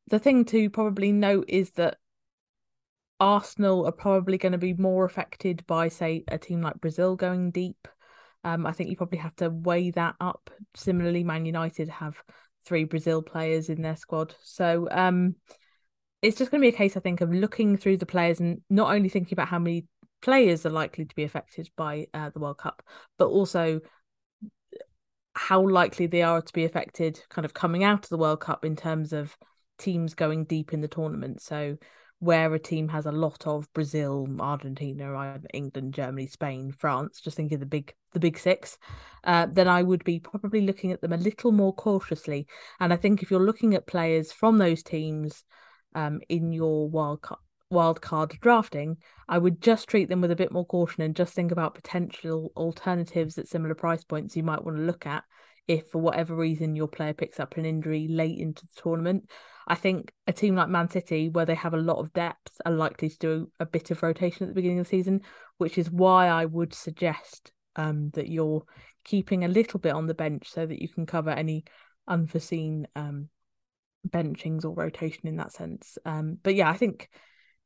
the thing to probably note is that Arsenal are probably going to be more affected by, say, a team like Brazil going deep. Um, I think you probably have to weigh that up. Similarly, Man United have three Brazil players in their squad. So um, it's just going to be a case, I think, of looking through the players and not only thinking about how many players are likely to be affected by uh, the World Cup, but also how likely they are to be affected kind of coming out of the World Cup in terms of teams going deep in the tournament. So where a team has a lot of Brazil, Argentina, England, Germany, Spain, France, just thinking the big the big six, uh, then I would be probably looking at them a little more cautiously. And I think if you're looking at players from those teams um, in your World Cup wild card drafting, I would just treat them with a bit more caution and just think about potential alternatives at similar price points you might want to look at if for whatever reason your player picks up an injury late into the tournament. I think a team like Man City, where they have a lot of depth, are likely to do a bit of rotation at the beginning of the season, which is why I would suggest um, that you're keeping a little bit on the bench so that you can cover any unforeseen um, benchings or rotation in that sense. Um, but yeah, I think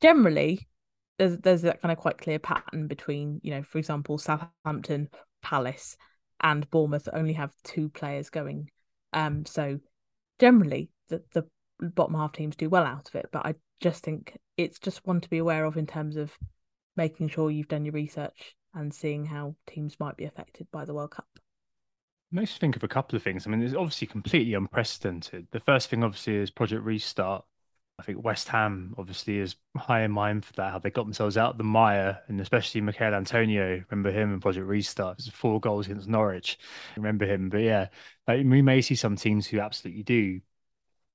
generally there's there's that kind of quite clear pattern between you know for example Southampton, Palace, and Bournemouth only have two players going. Um, so generally the the bottom half teams do well out of it, but I just think it's just one to be aware of in terms of making sure you've done your research and seeing how teams might be affected by the World Cup. Me think of a couple of things. I mean, it's obviously completely unprecedented. The first thing, obviously, is Project Restart, I think West Ham obviously is high in mind for that, how they got themselves out of the mire, and especially Michail Antonio. Remember him in Project Restart? It four goals against Norwich. Remember him? But yeah, like we may see some teams who absolutely do.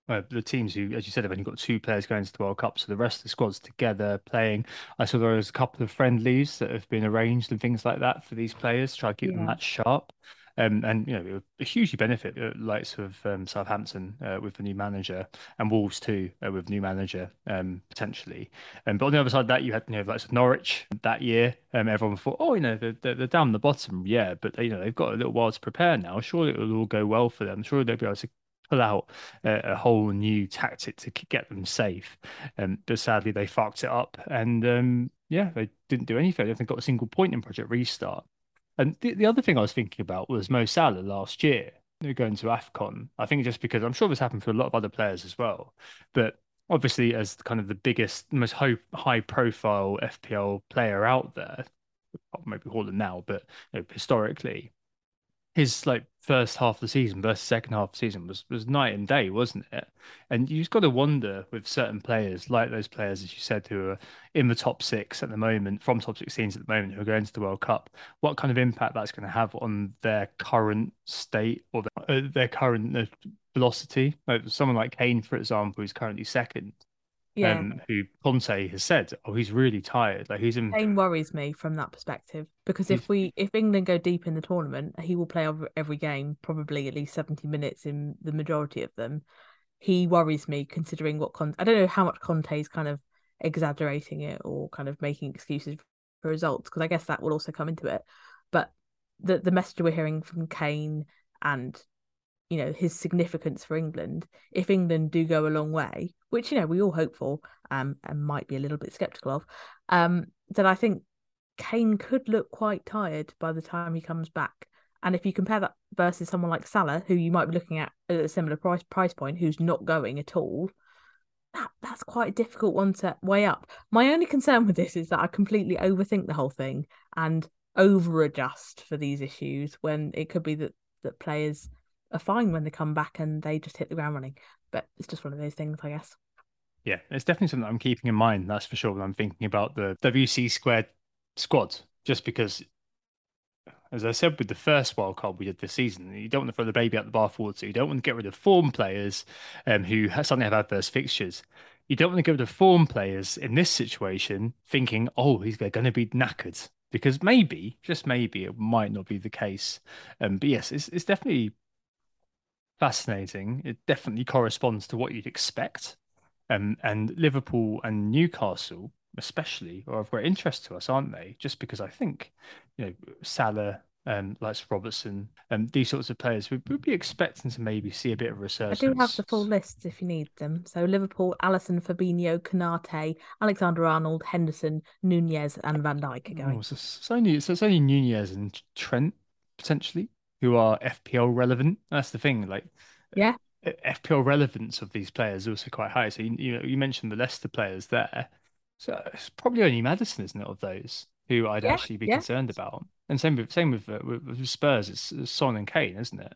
Uh, the teams who, as you said, have only got two players going to the World Cup, so the rest of the squad's together playing. I saw there was a couple of friendlies that have been arranged and things like that for these players to try to keep yeah. them match sharp. Um, and you know, it hugely benefit uh, likes of um, Southampton uh, with the new manager and Wolves too uh, with new manager um, potentially. Um, but on the other side of that, you had you know of Norwich that year. Um, everyone thought, oh, you know, they're, they're down the bottom, yeah, but they, you know they've got a little while to prepare now. Surely it will all go well for them. Surely they'll be able to pull out a, a, whole new tactic to get them safe. Um, but sadly, they fucked it up, and um, yeah, they didn't do anything. They haven't got a single point in Project Restart. And the, the other thing I was thinking about was Mo Salah last year going to AFCON. I think just because I'm sure this happened for a lot of other players as well. But obviously, as kind of the biggest, most high, profile FPL player out there, maybe Haaland now, but you know, historically, his like first half of the season versus second half of the season was was night and day, wasn't it? And you've got to wonder with certain players, like those players, as you said, who are in the top six at the moment, from top 16s at the moment, who are going to the World Cup, what kind of impact that's going to have on their current state or their, uh, their current uh, velocity. Like someone like Kane, for example, who's currently second. Yeah. Um, who Conte has said, oh, he's really tired. Like he's in. Kane worries me from that perspective because if we if England go deep in the tournament, he will play every game, probably at least seventy minutes in the majority of them. He worries me considering what Conte. I don't know how much Conte is kind of exaggerating it or kind of making excuses for results because I guess that will also come into it. But the the message we're hearing from Kane and you know his significance for England. If England do go a long way, which you know we all hope for, um, and might be a little bit skeptical of, um, then I think Kane could look quite tired by the time he comes back. And if you compare that versus someone like Salah, who you might be looking at at a similar price price point, who's not going at all, that that's quite a difficult one to weigh up. My only concern with this is that I completely overthink the whole thing and over adjust for these issues when it could be that that players are fine when they come back and they just hit the ground running. But it's just one of those things, I guess. Yeah, it's definitely something I'm keeping in mind. That's for sure. When I'm thinking about the WC squared squad, just because, as I said with the first wild card we did this season, you don't want to throw the baby out the bathwater. So you don't want to get rid of form players um, who suddenly have adverse fixtures. You don't want to get rid of form players in this situation, thinking, "Oh, he's going to be knackered," because maybe, just maybe, it might not be the case. Um, but yes, it's it's definitely fascinating. It definitely corresponds to what you'd expect. Um, and Liverpool and Newcastle, especially, are of great interest to us, aren't they? Just because I think, you know, Salah, um, like Robertson, um, these sorts of players, we would be expecting to maybe see a bit of research. I do have the full lists if you need them. So Liverpool, Alisson, Fabinho, Konate, Alexander Arnold, Henderson, Nunez, and Van Dijk are Oh, going. so it's only so it's only Nunez and Trent potentially who are FPL relevant. That's the thing. Like, Yeah. FPL relevance of these players is also quite high. So you, you know you mentioned the Leicester players there. So it's probably only Maddison, isn't it, of those who I'd Yeah, actually be yeah. concerned about. And same with same with, uh, with, with Spurs, it's, it's Son and Kane, isn't it?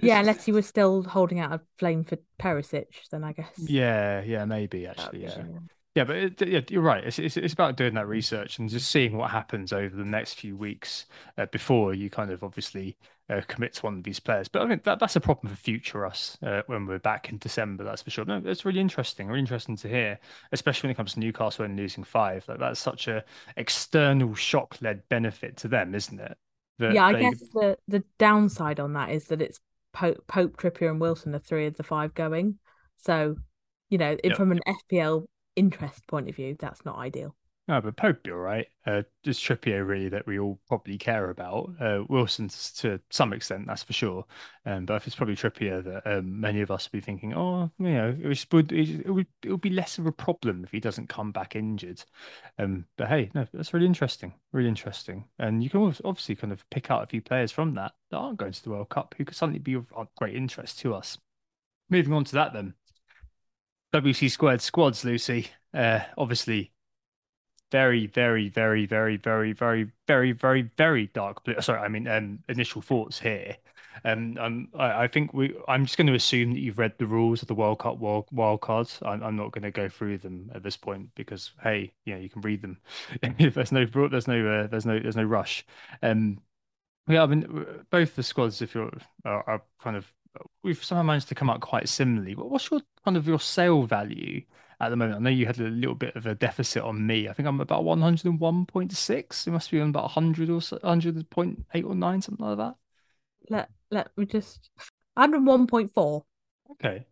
Yeah, unless he was still holding out a flame for Perisic, then I guess. Yeah, yeah, maybe actually, yeah. the- Yeah, but it, yeah, you're right. It's, it's it's about doing that research and just seeing what happens over the next few weeks uh, before you kind of obviously uh, commit to one of these players. But I mean that that's a problem for future us uh, when we're back in December. That's for sure. No, that's really interesting. Really interesting to hear, especially when it comes to Newcastle and losing five. Like that's such a external shock-led benefit to them, isn't it? That yeah, I they- guess the the downside on that is that it's Pope, Pope, Trippier, and Wilson are three of the five going. So, you know, Yep. from an FPL interest point of view, that's not ideal. No, but Pope be all right. Uh, Trippier really that we all probably care about. Uh, Wilson to, some extent, that's for sure. Um, but if it's probably Trippier that um, many of us be thinking, oh, you know, it, would, it would it would be less of a problem if he doesn't come back injured. Um, but hey, no, that's really interesting, really interesting. And you can obviously kind of pick out a few players from that that aren't going to the World Cup who could suddenly be of great interest to us. Moving on to that then. WC squared squads, Lucy. Uh, obviously very, very, very, very, very, very, very, very, very dark blue. Sorry, I mean, um, initial thoughts here. Um, um, I, I think we. I'm just going to assume that you've read the rules of the World Cup wild, wild cards. I'm, I'm not going to go through them at this point because, hey, you know, you can read them. there's no, there's no, uh, there's no, there's no rush. Um, yeah, I mean, both the squads, if you're, are, are kind of, we've somehow managed to come out quite similarly. What- What's your kind of your sale value at the moment? I know you had a little bit of a deficit on me. I think I'm about 101.6. It must be on about 100 or so, 100.8 or 9, something like that. Let let me just 101.4. Okay.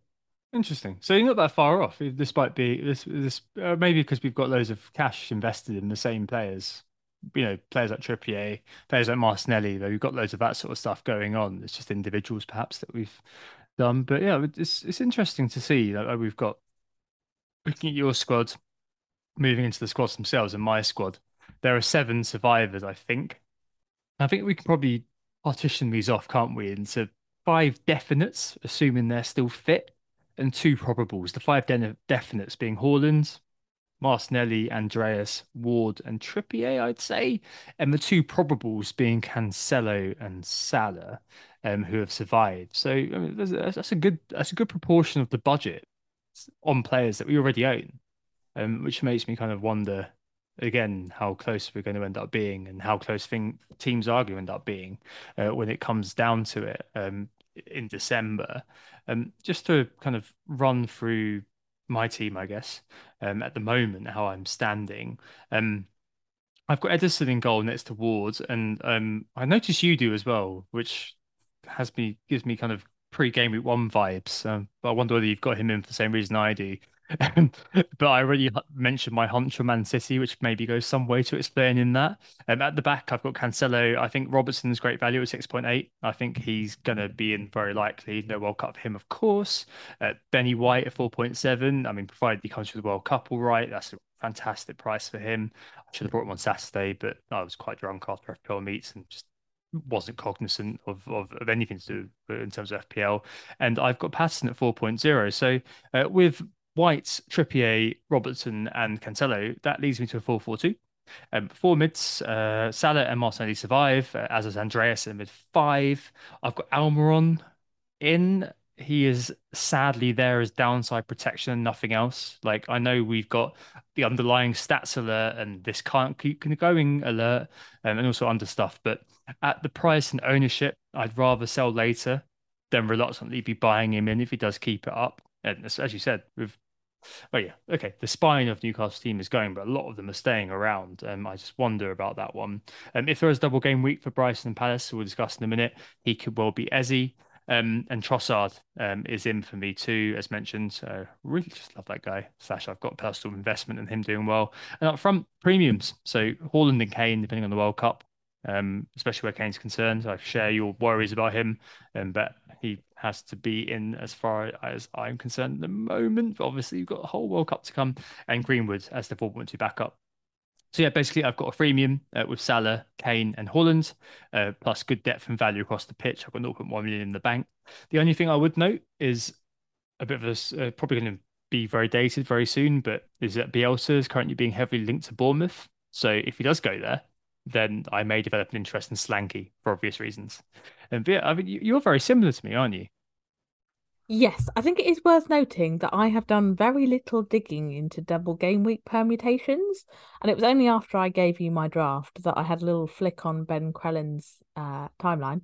Interesting. So you're not that far off, despite being this this uh, maybe because we've got loads of cash invested in the same players. You know, players like Trippier, players like Martinelli. Though we've got loads of that sort of stuff going on. It's just individuals perhaps that we've done. But yeah, it's it's interesting to see that like, we've got looking at your squad, moving into the squads themselves and my squad. There are seven survivors, I think. I think we can probably partition these off, can't we, into five definites, assuming they're still fit, and two probables. The five de- definites being Haaland, Martinelli, Andreas, Ward, and Trippier, I'd say, and the two probables being Cancelo and Salah, um, who have survived. So I mean, that's a good that's a good proportion of the budget on players that we already own, um, which makes me kind of wonder again how close we're going to end up being and how close thing teams are going to end up being uh, when it comes down to it um, in December. Um, just to kind of run through my team, I guess, um, at the moment, how I'm standing. Um, I've got Ederson in goal next to Ward, and um, I notice you do as well, which has me gives me kind of pre-game week one vibes. Um, but I wonder whether you've got him in for the same reason I do. but I already mentioned my hunch for Man City, which maybe goes some way to explaining that. Um, at the back, I've got Cancelo. I think Robertson's great value at 6.8. I think he's going to be in very likely. No World Cup for him, of course. Uh, Benny White at 4.7. I mean, provided he comes with the World Cup all right, that's a fantastic price for him. I should have brought him on Saturday, but I was quite drunk after FPL meets and just wasn't cognizant of, of, of anything to do in terms of FPL. And I've got Patterson at 4.0. So uh, with White, Trippier, Robertson, and Cancelo, that leads me to a 4 4 2. Um, four mids, uh, Salah and Martinelli survive, uh, as is Andreas in mid five. I've got Almiron in. He is sadly there as downside protection and nothing else. Like, I know we've got the underlying stats alert and this can't keep going alert um, and also under stuff, but at the price and ownership, I'd rather sell later than reluctantly be buying him in if he does keep it up. And as you said, with Oh yeah, okay. The spine of Newcastle team is going, but a lot of them are staying around. Um, I just wonder about that one. Um, if there is double game week for Bryson and Palace, we'll discuss in a minute. He could well be Eze. Um, and Trossard um, is in for me too, as mentioned. So really just love that guy. Slash, I've got personal investment in him doing well. And up front, premiums. So Haaland and Kane, depending on the World Cup, um, especially where Kane's concerned. I share your worries about him, um, but he has to be in as far as I'm concerned at the moment. But obviously, you've got a whole World Cup to come, and Greenwood as the 4.2 backup. So yeah, basically, I've got a freemium uh, with Salah, Kane, and Haaland, uh, plus good depth and value across the pitch. I've got 0.1 million in the bank. The only thing I would note is a bit of a uh, probably going to be very dated very soon, but is that Bielsa is currently being heavily linked to Bournemouth. So if he does go there, then I may develop an interest in Solanke for obvious reasons. And yeah, I mean, you're very similar to me, aren't you? Yes, I think it is worth noting that I have done very little digging into double game week permutations, and it was only after I gave you my draft that I had a little flick on Ben Crellin's uh, timeline.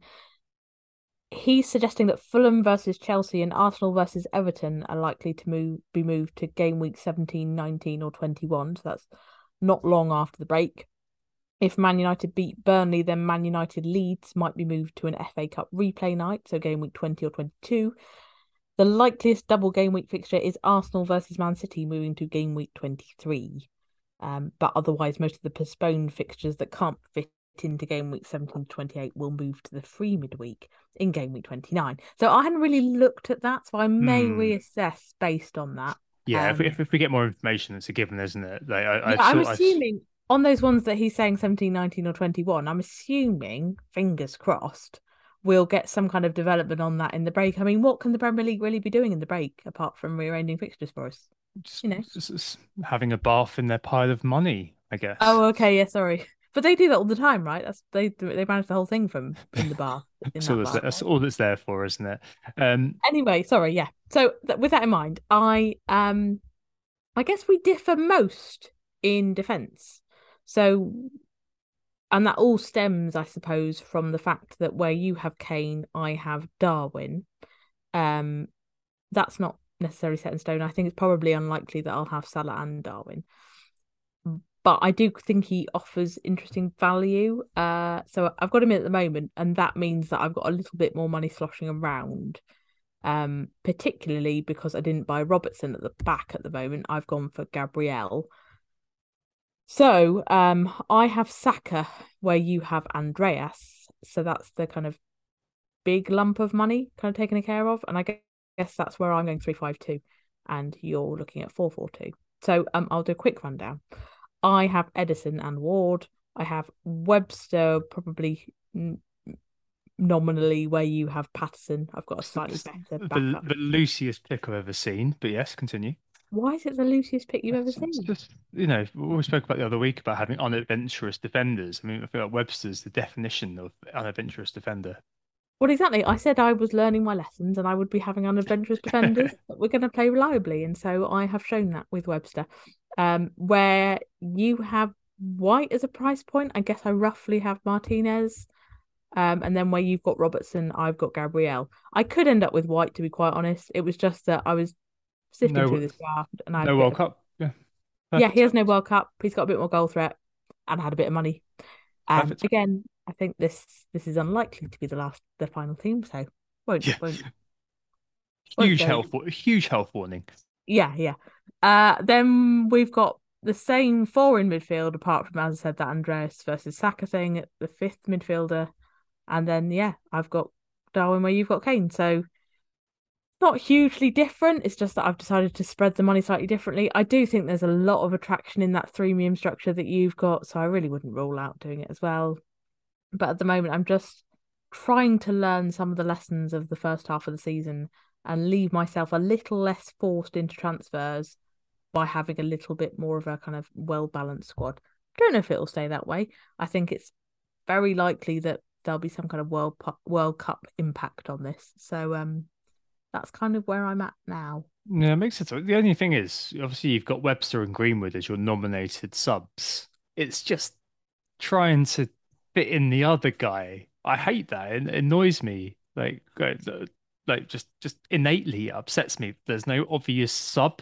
He's suggesting that Fulham versus Chelsea and Arsenal versus Everton are likely to move be moved to game week 17, 19, or 21. So that's not long after the break. If Man United beat Burnley, then Man United Leeds might be moved to an FA Cup replay night, so game week 20 or 22. The likeliest double game week fixture is Arsenal versus Man City, moving to game week 23. Um, but otherwise, most of the postponed fixtures that can't fit into game week 17 to 28 will move to the free midweek in game week 29. So I hadn't really looked at that, so I may hmm. reassess based on that. Yeah, um, if, we, if, we, get more information, it's a given, isn't it? Like, I, yeah, I'm assuming on those ones that he's saying 17, 19, or 21, I'm assuming, fingers crossed, we'll get some kind of development on that in the break. I mean, what can the Premier League really be doing in the break apart from rearranging fixtures for us? Just, you know, just having a bath in their pile of money, I guess. Oh, okay, yeah, sorry. But they do that all the time, right? That's they they manage the whole thing from in the bar. In that's, all that's, bar, that's all that's there for, isn't it? Um. Anyway, sorry, yeah. So th- with that in mind, I um, I guess we differ most in defence. So, and that all stems, I suppose, from the fact that where you have Kane, I have Darwin. Um, that's not necessarily set in stone. I think it's probably unlikely that I'll have Salah and Darwin. But I do think he offers interesting value. Uh, so I've got him in at the moment, and that means that I've got a little bit more money sloshing around. Um, particularly because I didn't buy Robertson at the back at the moment. I've gone for Gabriel, so um, I have Saka where you have Andreas. So that's the kind of big lump of money kind of taken care of. And I guess that's where I'm going 352 and you're looking at 442. So um, I'll do a quick rundown. I have Ederson and Ward. I have Webster probably n- nominally where you have Patterson. I've got a slightly better the, the loosest pick I've ever seen, but yes, continue. Why is it the loosest pick you've ever seen? It's just you know, we spoke about the other week about having unadventurous defenders. I mean, I feel like Webster's the definition of unadventurous defender. Well, exactly. I said I was learning my lessons and I would be having unadventurous defenders that we're going to play reliably, and so I have shown that with Webster. Um, where you have White as a price point, I guess I roughly have Martinez. Um, and then where you've got Robertson, I've got Gabriel. I could end up with White, to be quite honest. It was just that I was sifting No- through this draft, and I No World of- Cup. Yeah. Yeah, he has no World Cup. He's got a bit more goal threat, and had a bit of money. Um, Perfect. again, I think this this is unlikely to be the last, the final team. So won't Yeah. won't Huge go- health, huge health warning. Yeah, yeah. Uh, then we've got the same four in midfield, apart from as I said that Andreas versus Saka thing the fifth midfielder, and then yeah, I've got Darwin where you've got Kane. So not hugely different. It's just that I've decided to spread the money slightly differently. I do think there's a lot of attraction in that threemium structure that you've got, so I really wouldn't rule out doing it as well. But at the moment, I'm just trying to learn some of the lessons of the first half of the season and leave myself a little less forced into transfers by having a little bit more of a kind of well balanced squad. Don't know if it'll stay that way. I think it's very likely that there'll be some kind of World Pu- World Cup impact on this. So um, that's kind of where I'm at now. Yeah, it makes sense. The only thing is, obviously, you've got Webster and Greenwood as your nominated subs. It's just trying to fit in the other guy. I hate that. It, annoys me. Like, uh, like just just innately upsets me. There's no obvious sub.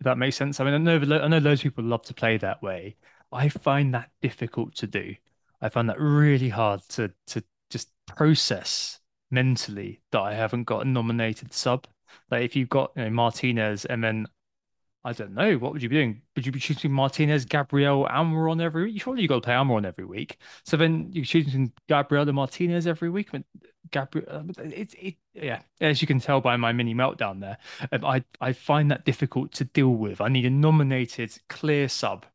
If that makes sense. I mean, I know I know loads of people love to play that way. I find that difficult to do. I find that really hard to to just process mentally that I haven't got a nominated sub. Like if you've got you know, Martinez and then I don't know, what would you be doing? Would you be choosing Martinez, Gabriel, Almiron every week? Surely you've got to play Almiron every week. So then you're choosing Gabriel and Martinez every week. Mean, Gabriel, it's it, yeah. As you can tell by my mini meltdown there, um, I I find that difficult to deal with. I need a nominated, clear sub,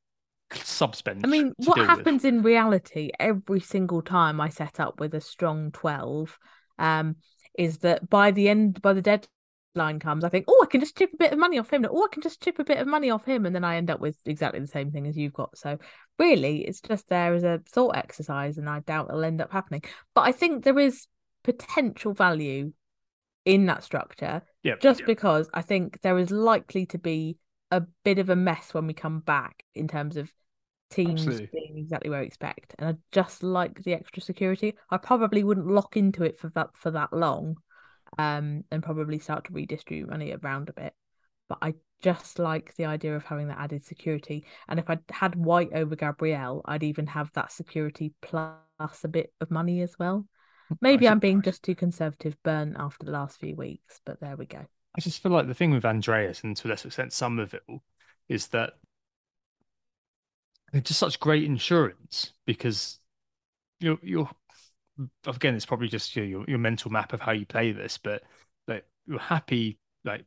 sub bench. I mean, what deal with. happens in reality every single time I set up with a strong 12 um, is that by the end, by the deadline comes, I think, oh, I can just chip a bit of money off him. Oh, I can just chip a bit of money off him. And then I end up with exactly the same thing as you've got. So really, it's just there as a thought exercise, and I doubt it'll end up happening. But I think there is potential value in that structure Yeah, just yeah. because I think there is likely to be a bit of a mess when we come back in terms of teams Absolutely. being exactly where I expect. And I just like the extra security. I probably wouldn't lock into it for that for that long, um, and probably start to redistribute money around a bit. But I just like the idea of having that added security. And if I had White over Gabriel, I'd even have that security plus a bit of money as well. Maybe I'm being just too conservative burnt after the last few weeks, but there we go. I just feel like the thing with Andreas, and to a lesser extent Summerville, is that they're just such great insurance because you're you're again, it's probably just your your, your mental map of how you play this, but like you're happy, like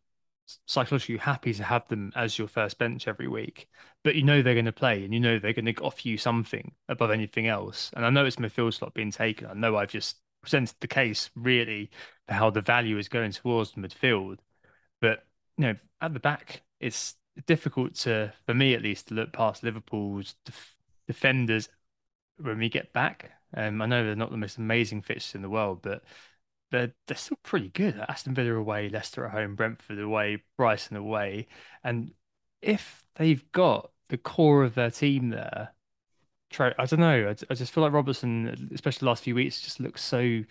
psychologically happy to have them as your first bench every week, but you know they're going to play and you know they're going to offer you something above anything else. And I know it's midfield slot being taken. I know I've just presented the case really for how the value is going towards the midfield, but you know at the back it's difficult to, for me at least, to look past Liverpool's def- defenders when we get back. Um, I know they're not the most amazing fixtures in the world, but they're they're still pretty good. Aston Villa away, Leicester at home, Brentford away, Brighton away, and if they've got the core of their team there, try, I don't know. I, I just feel like Robertson, especially the last few weeks, just looks so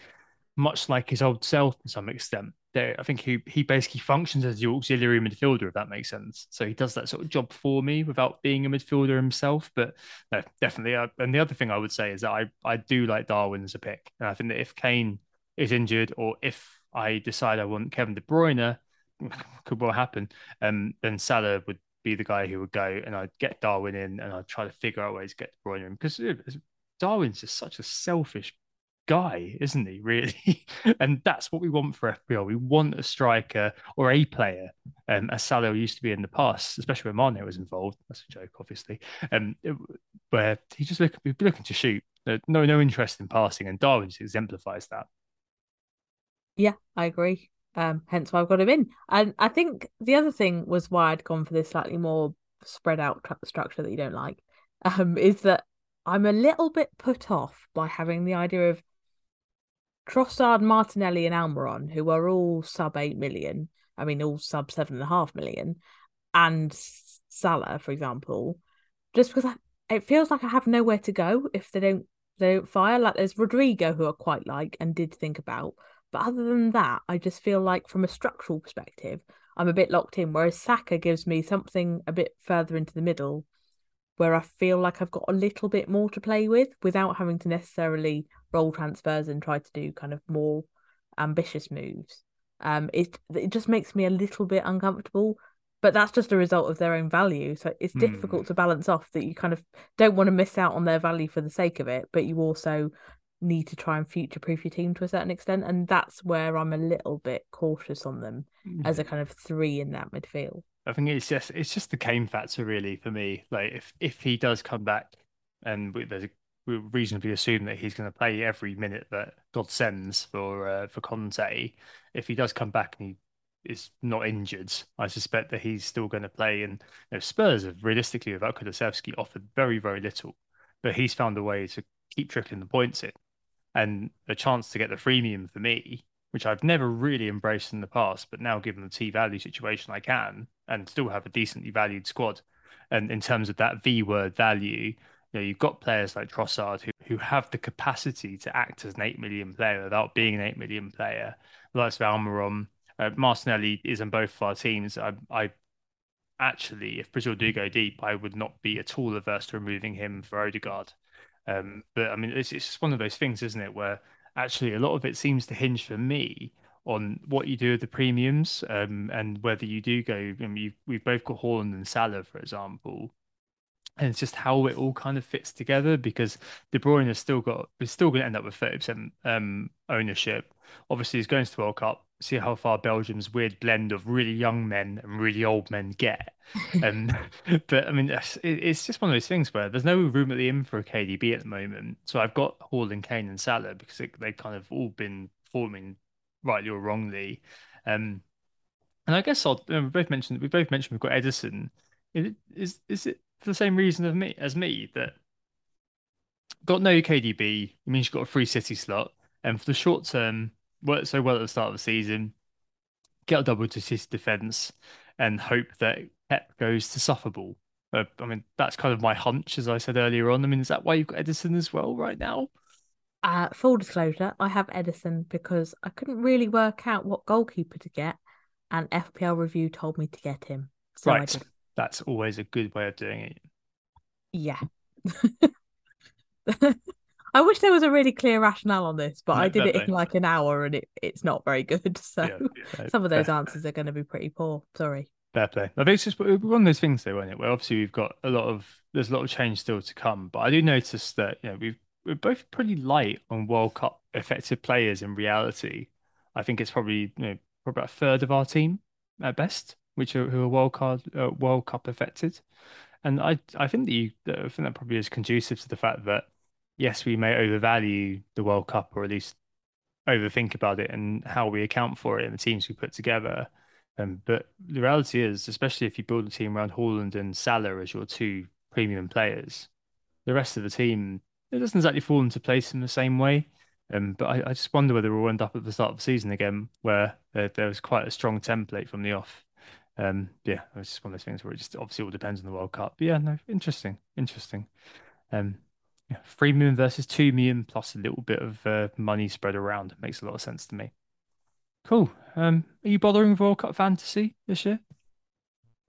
much like his old self to some extent. There, I think he he basically functions as the auxiliary midfielder, if that makes sense. So he does that sort of job for me without being a midfielder himself. But no, definitely. Uh, and the other thing I would say is that I I do like Darwin as a pick, and I think that if Kane is injured or if I decide I want Kevin De Bruyne, could well happen. Um, then Salah would be the guy who would go, and I'd get Darwin in, and I'd try to figure out ways to get De Bruyne in because Darwin's just such a selfish guy, isn't he? Really, and that's what we want for FPL. We want a striker or a player, um, as Salah used to be in the past, especially when Mane was involved. That's a joke, obviously. Um, it- where he just look, be looking to shoot. No, no interest in passing, and Darwin just exemplifies that. Yeah, I agree. Um, hence why I've got him in. And I think the other thing was why I'd gone for this slightly more spread out tr- structure that you don't like, um, is that I'm a little bit put off by having the idea of Trossard, Martinelli, and Almiron, who are all sub eight million. I mean, all sub seven and a half million, and Salah, for example, just because I, it feels like I have nowhere to go if they don't they don't fire. Like there's Rodrigo, who I quite like and did think about, but other than that, I just feel like from a structural perspective, I'm a bit locked in. Whereas Saka gives me something a bit further into the middle where I feel like I've got a little bit more to play with without having to necessarily roll transfers and try to do kind of more ambitious moves. Um, it it just makes me a little bit uncomfortable, but that's just a result of their own value. So it's difficult Hmm. to balance off that you kind of don't want to miss out on their value for the sake of it, but you also need to try and future proof your team to a certain extent, and that's where I'm a little bit cautious on them as a kind of three in that midfield. I think it's just it's just the Kane factor really for me. Like if if he does come back, and we, there's a, we reasonably assume that he's going to play every minute that God sends for uh, for Conte. If he does come back and he is not injured, I suspect that he's still going to play. And you know, Spurs have realistically, without Kulusevski, offered very very little, but he's found a way to keep trickling the points in, and a chance to get the freemium for me which I've never really embraced in the past, but now given the T value situation, I can and still have a decently valued squad. And in terms of that V word value, you know, you've got players like Trossard who, who have the capacity to act as an 8 million player without being an 8 million player. Like Almiron, uh, Martinelli is in both of our teams. I, I actually, if Brazil do go deep, I would not be at all averse to removing him for Odegaard. Um, but I mean, it's, it's just one of those things, isn't it, where actually a lot of it seems to hinge for me on what you do with the premiums um, and whether you do go. I mean, we've both got Haaland and Salah, for example. And it's just how it all kind of fits together because De Bruyne has still got, is still going to end up with 30% um, ownership. Obviously, he's going to the World Cup. See how far Belgium's weird blend of really young men and really old men get. Um, but I mean, it's, it's just one of those things where there's no room at the inn for a KDB at the moment. So I've got Haaland Kane and Salah because it, they've kind of all been forming rightly or wrongly. Um, and I guess I'll, we both mentioned we both mentioned we've got Ederson. Is it, is, is it for the same reason of me as me that got no KDB? It means you've got a free City slot, and for the short term, worked so well at the start of the season. Get a double to City defense and hope that Pep goes to suffer ball. Uh, I mean, that's kind of my hunch, as I said earlier on. I mean, is that why you've got Ederson as well right now? Uh, full disclosure, I have Ederson because I couldn't really work out what goalkeeper to get, and FPL review told me to get him. So right. That's always a good way of doing it. Yeah. I wish there was a really clear rationale on this, but No, I did it in no. like an hour and it, it's not very good. So Yeah, yeah, some of those answers are going to be pretty poor. Sorry. Fair play. I think it's just one of those things, though, isn't it? Where obviously we've got a lot of there's a lot of change still to come, but I do notice that you know we've we're both pretty light on World Cup effective players in reality. I think it's probably you know probably about a third of our team at best, which are who are World Card uh, World Cup affected, and I I think that you I think that probably is conducive to the fact that yes, we may overvalue the World Cup or at least overthink about it and how we account for it and the teams we put together. Um, but the reality is, especially if you build a team around Haaland and Salah as your two premium players, the rest of the team it doesn't exactly fall into place in the same way. Um, but I, I just wonder whether we'll end up at the start of the season again, where there, there was quite a strong template from the off. Um, yeah, it's just one of those things where it just obviously all depends on the World Cup. But yeah, no, interesting, interesting. Um, three million versus two million plus a little bit of uh, money spread around makes a lot of sense to me. Cool. Um, are you bothering with World Cup fantasy this year?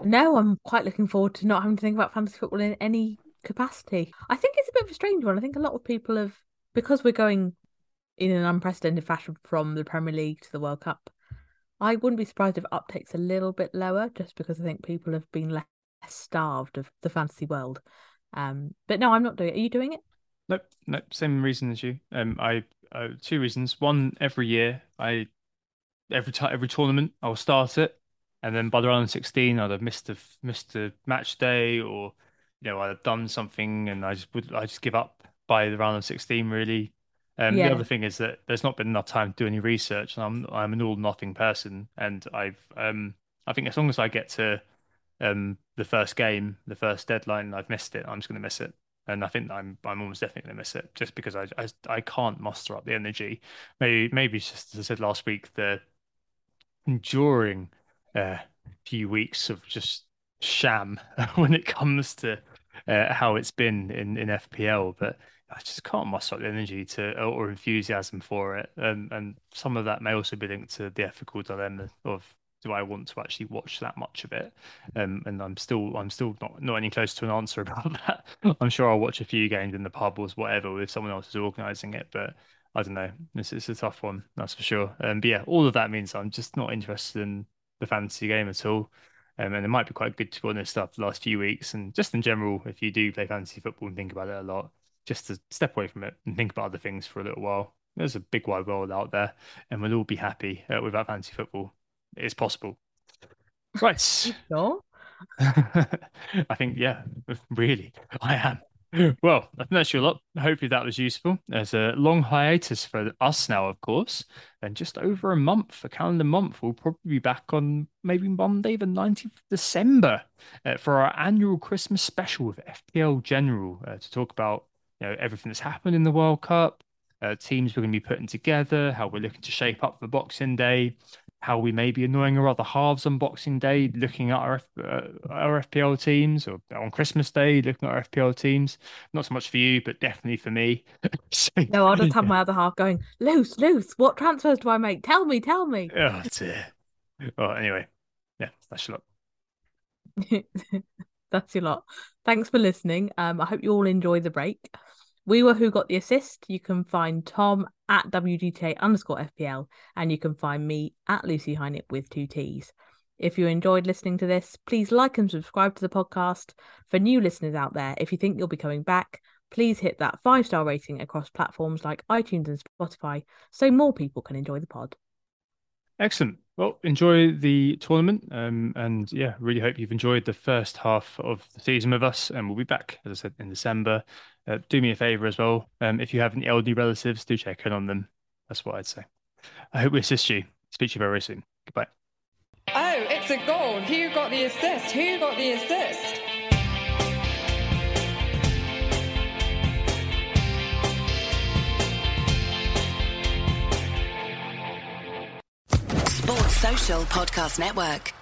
No, I'm quite looking forward to not having to think about fantasy football in any capacity. I think it's a bit of a strange one. I think a lot of people have, because we're going in an unprecedented fashion from the Premier League to the World Cup. I wouldn't be surprised if uptake's a little bit lower, just because I think people have been less starved of the fantasy world. Um, but no, I'm not doing it. Are you doing it? Nope, nope. Same reason as you. Um, I uh, two reasons. One, every year, I every time every tournament, I'll start it, and then by the round of sixteen, I'd have missed a missed a match day, or you know, I'd have done something, and I just would I just give up by the round of sixteen. Really. Um, the other thing is that there's not been enough time to do any research, and I'm I'm an all nothing person, and I've um I think as long as I get to um the first game, the first deadline, I've missed it, I'm just going to miss it. And I think I'm I'm almost definitely going to miss it just because I, I I can't muster up the energy. Maybe maybe just as I said last week, the enduring uh, few weeks of just sham when it comes to uh, how it's been in in FPL, but I just can't muster up the energy to or enthusiasm for it. And and some of that may also be linked to the ethical dilemma of do I want to actually watch that much of it? Um, and I'm still I'm still not not any close to an answer about that. I'm sure I'll watch a few games in the pub or whatever if someone else is organising it, but I don't know. This is a tough one, that's for sure. Um, but yeah, all of that means I'm just not interested in the fantasy game at all. Um, and it might be quite good to be this stuff the last few weeks and just in general, if you do play fantasy football and think about it a lot, just to step away from it and think about other things for a little while. There's a big wide world out there, and we'll all be happy uh, without fantasy football. It's possible. Right. Sure. I think, yeah, really, I am. Well, I think that's your lot. Hopefully that was useful. There's a long hiatus for us now, of course, and just over a month, a calendar month. We'll probably be back on maybe Monday, the 19th of December, uh, for our annual Christmas special with FPL General uh, to talk about you know everything that's happened in the World Cup, uh, teams we're going to be putting together, how we're looking to shape up for Boxing Day, how we may be annoying our other halves on Boxing Day, looking at our uh, our FPL teams, or on Christmas Day, looking at our FPL teams. Not so much for you, but definitely for me. so, no, I'll just have yeah. my other half going, loose, loose. What transfers do I make? Tell me, tell me. Oh dear. Well, anyway, yeah, that's your lot. that's your lot. Thanks for listening. Um, I hope you all enjoy the break. We were who got the assist. You can find Tom at WGTA underscore FPL, and you can find me at Lucy Hynip with two T's. If you enjoyed listening to this, please like and subscribe to the podcast. For new listeners out there, if you think you'll be coming back, please hit that five star rating across platforms like iTunes and Spotify so more people can enjoy the pod. Excellent. Well, enjoy the tournament. Um, and yeah, really hope you've enjoyed the first half of the season with us. And we'll be back, as I said, in December. Uh, do me a favor as well. Um, if you have any elderly relatives, do check in on them. That's what I'd say. I hope we assist you. Speak to you very soon. Goodbye. Oh, it's a goal. Who got the assist? Who got the assist? Sports Social Podcast Network.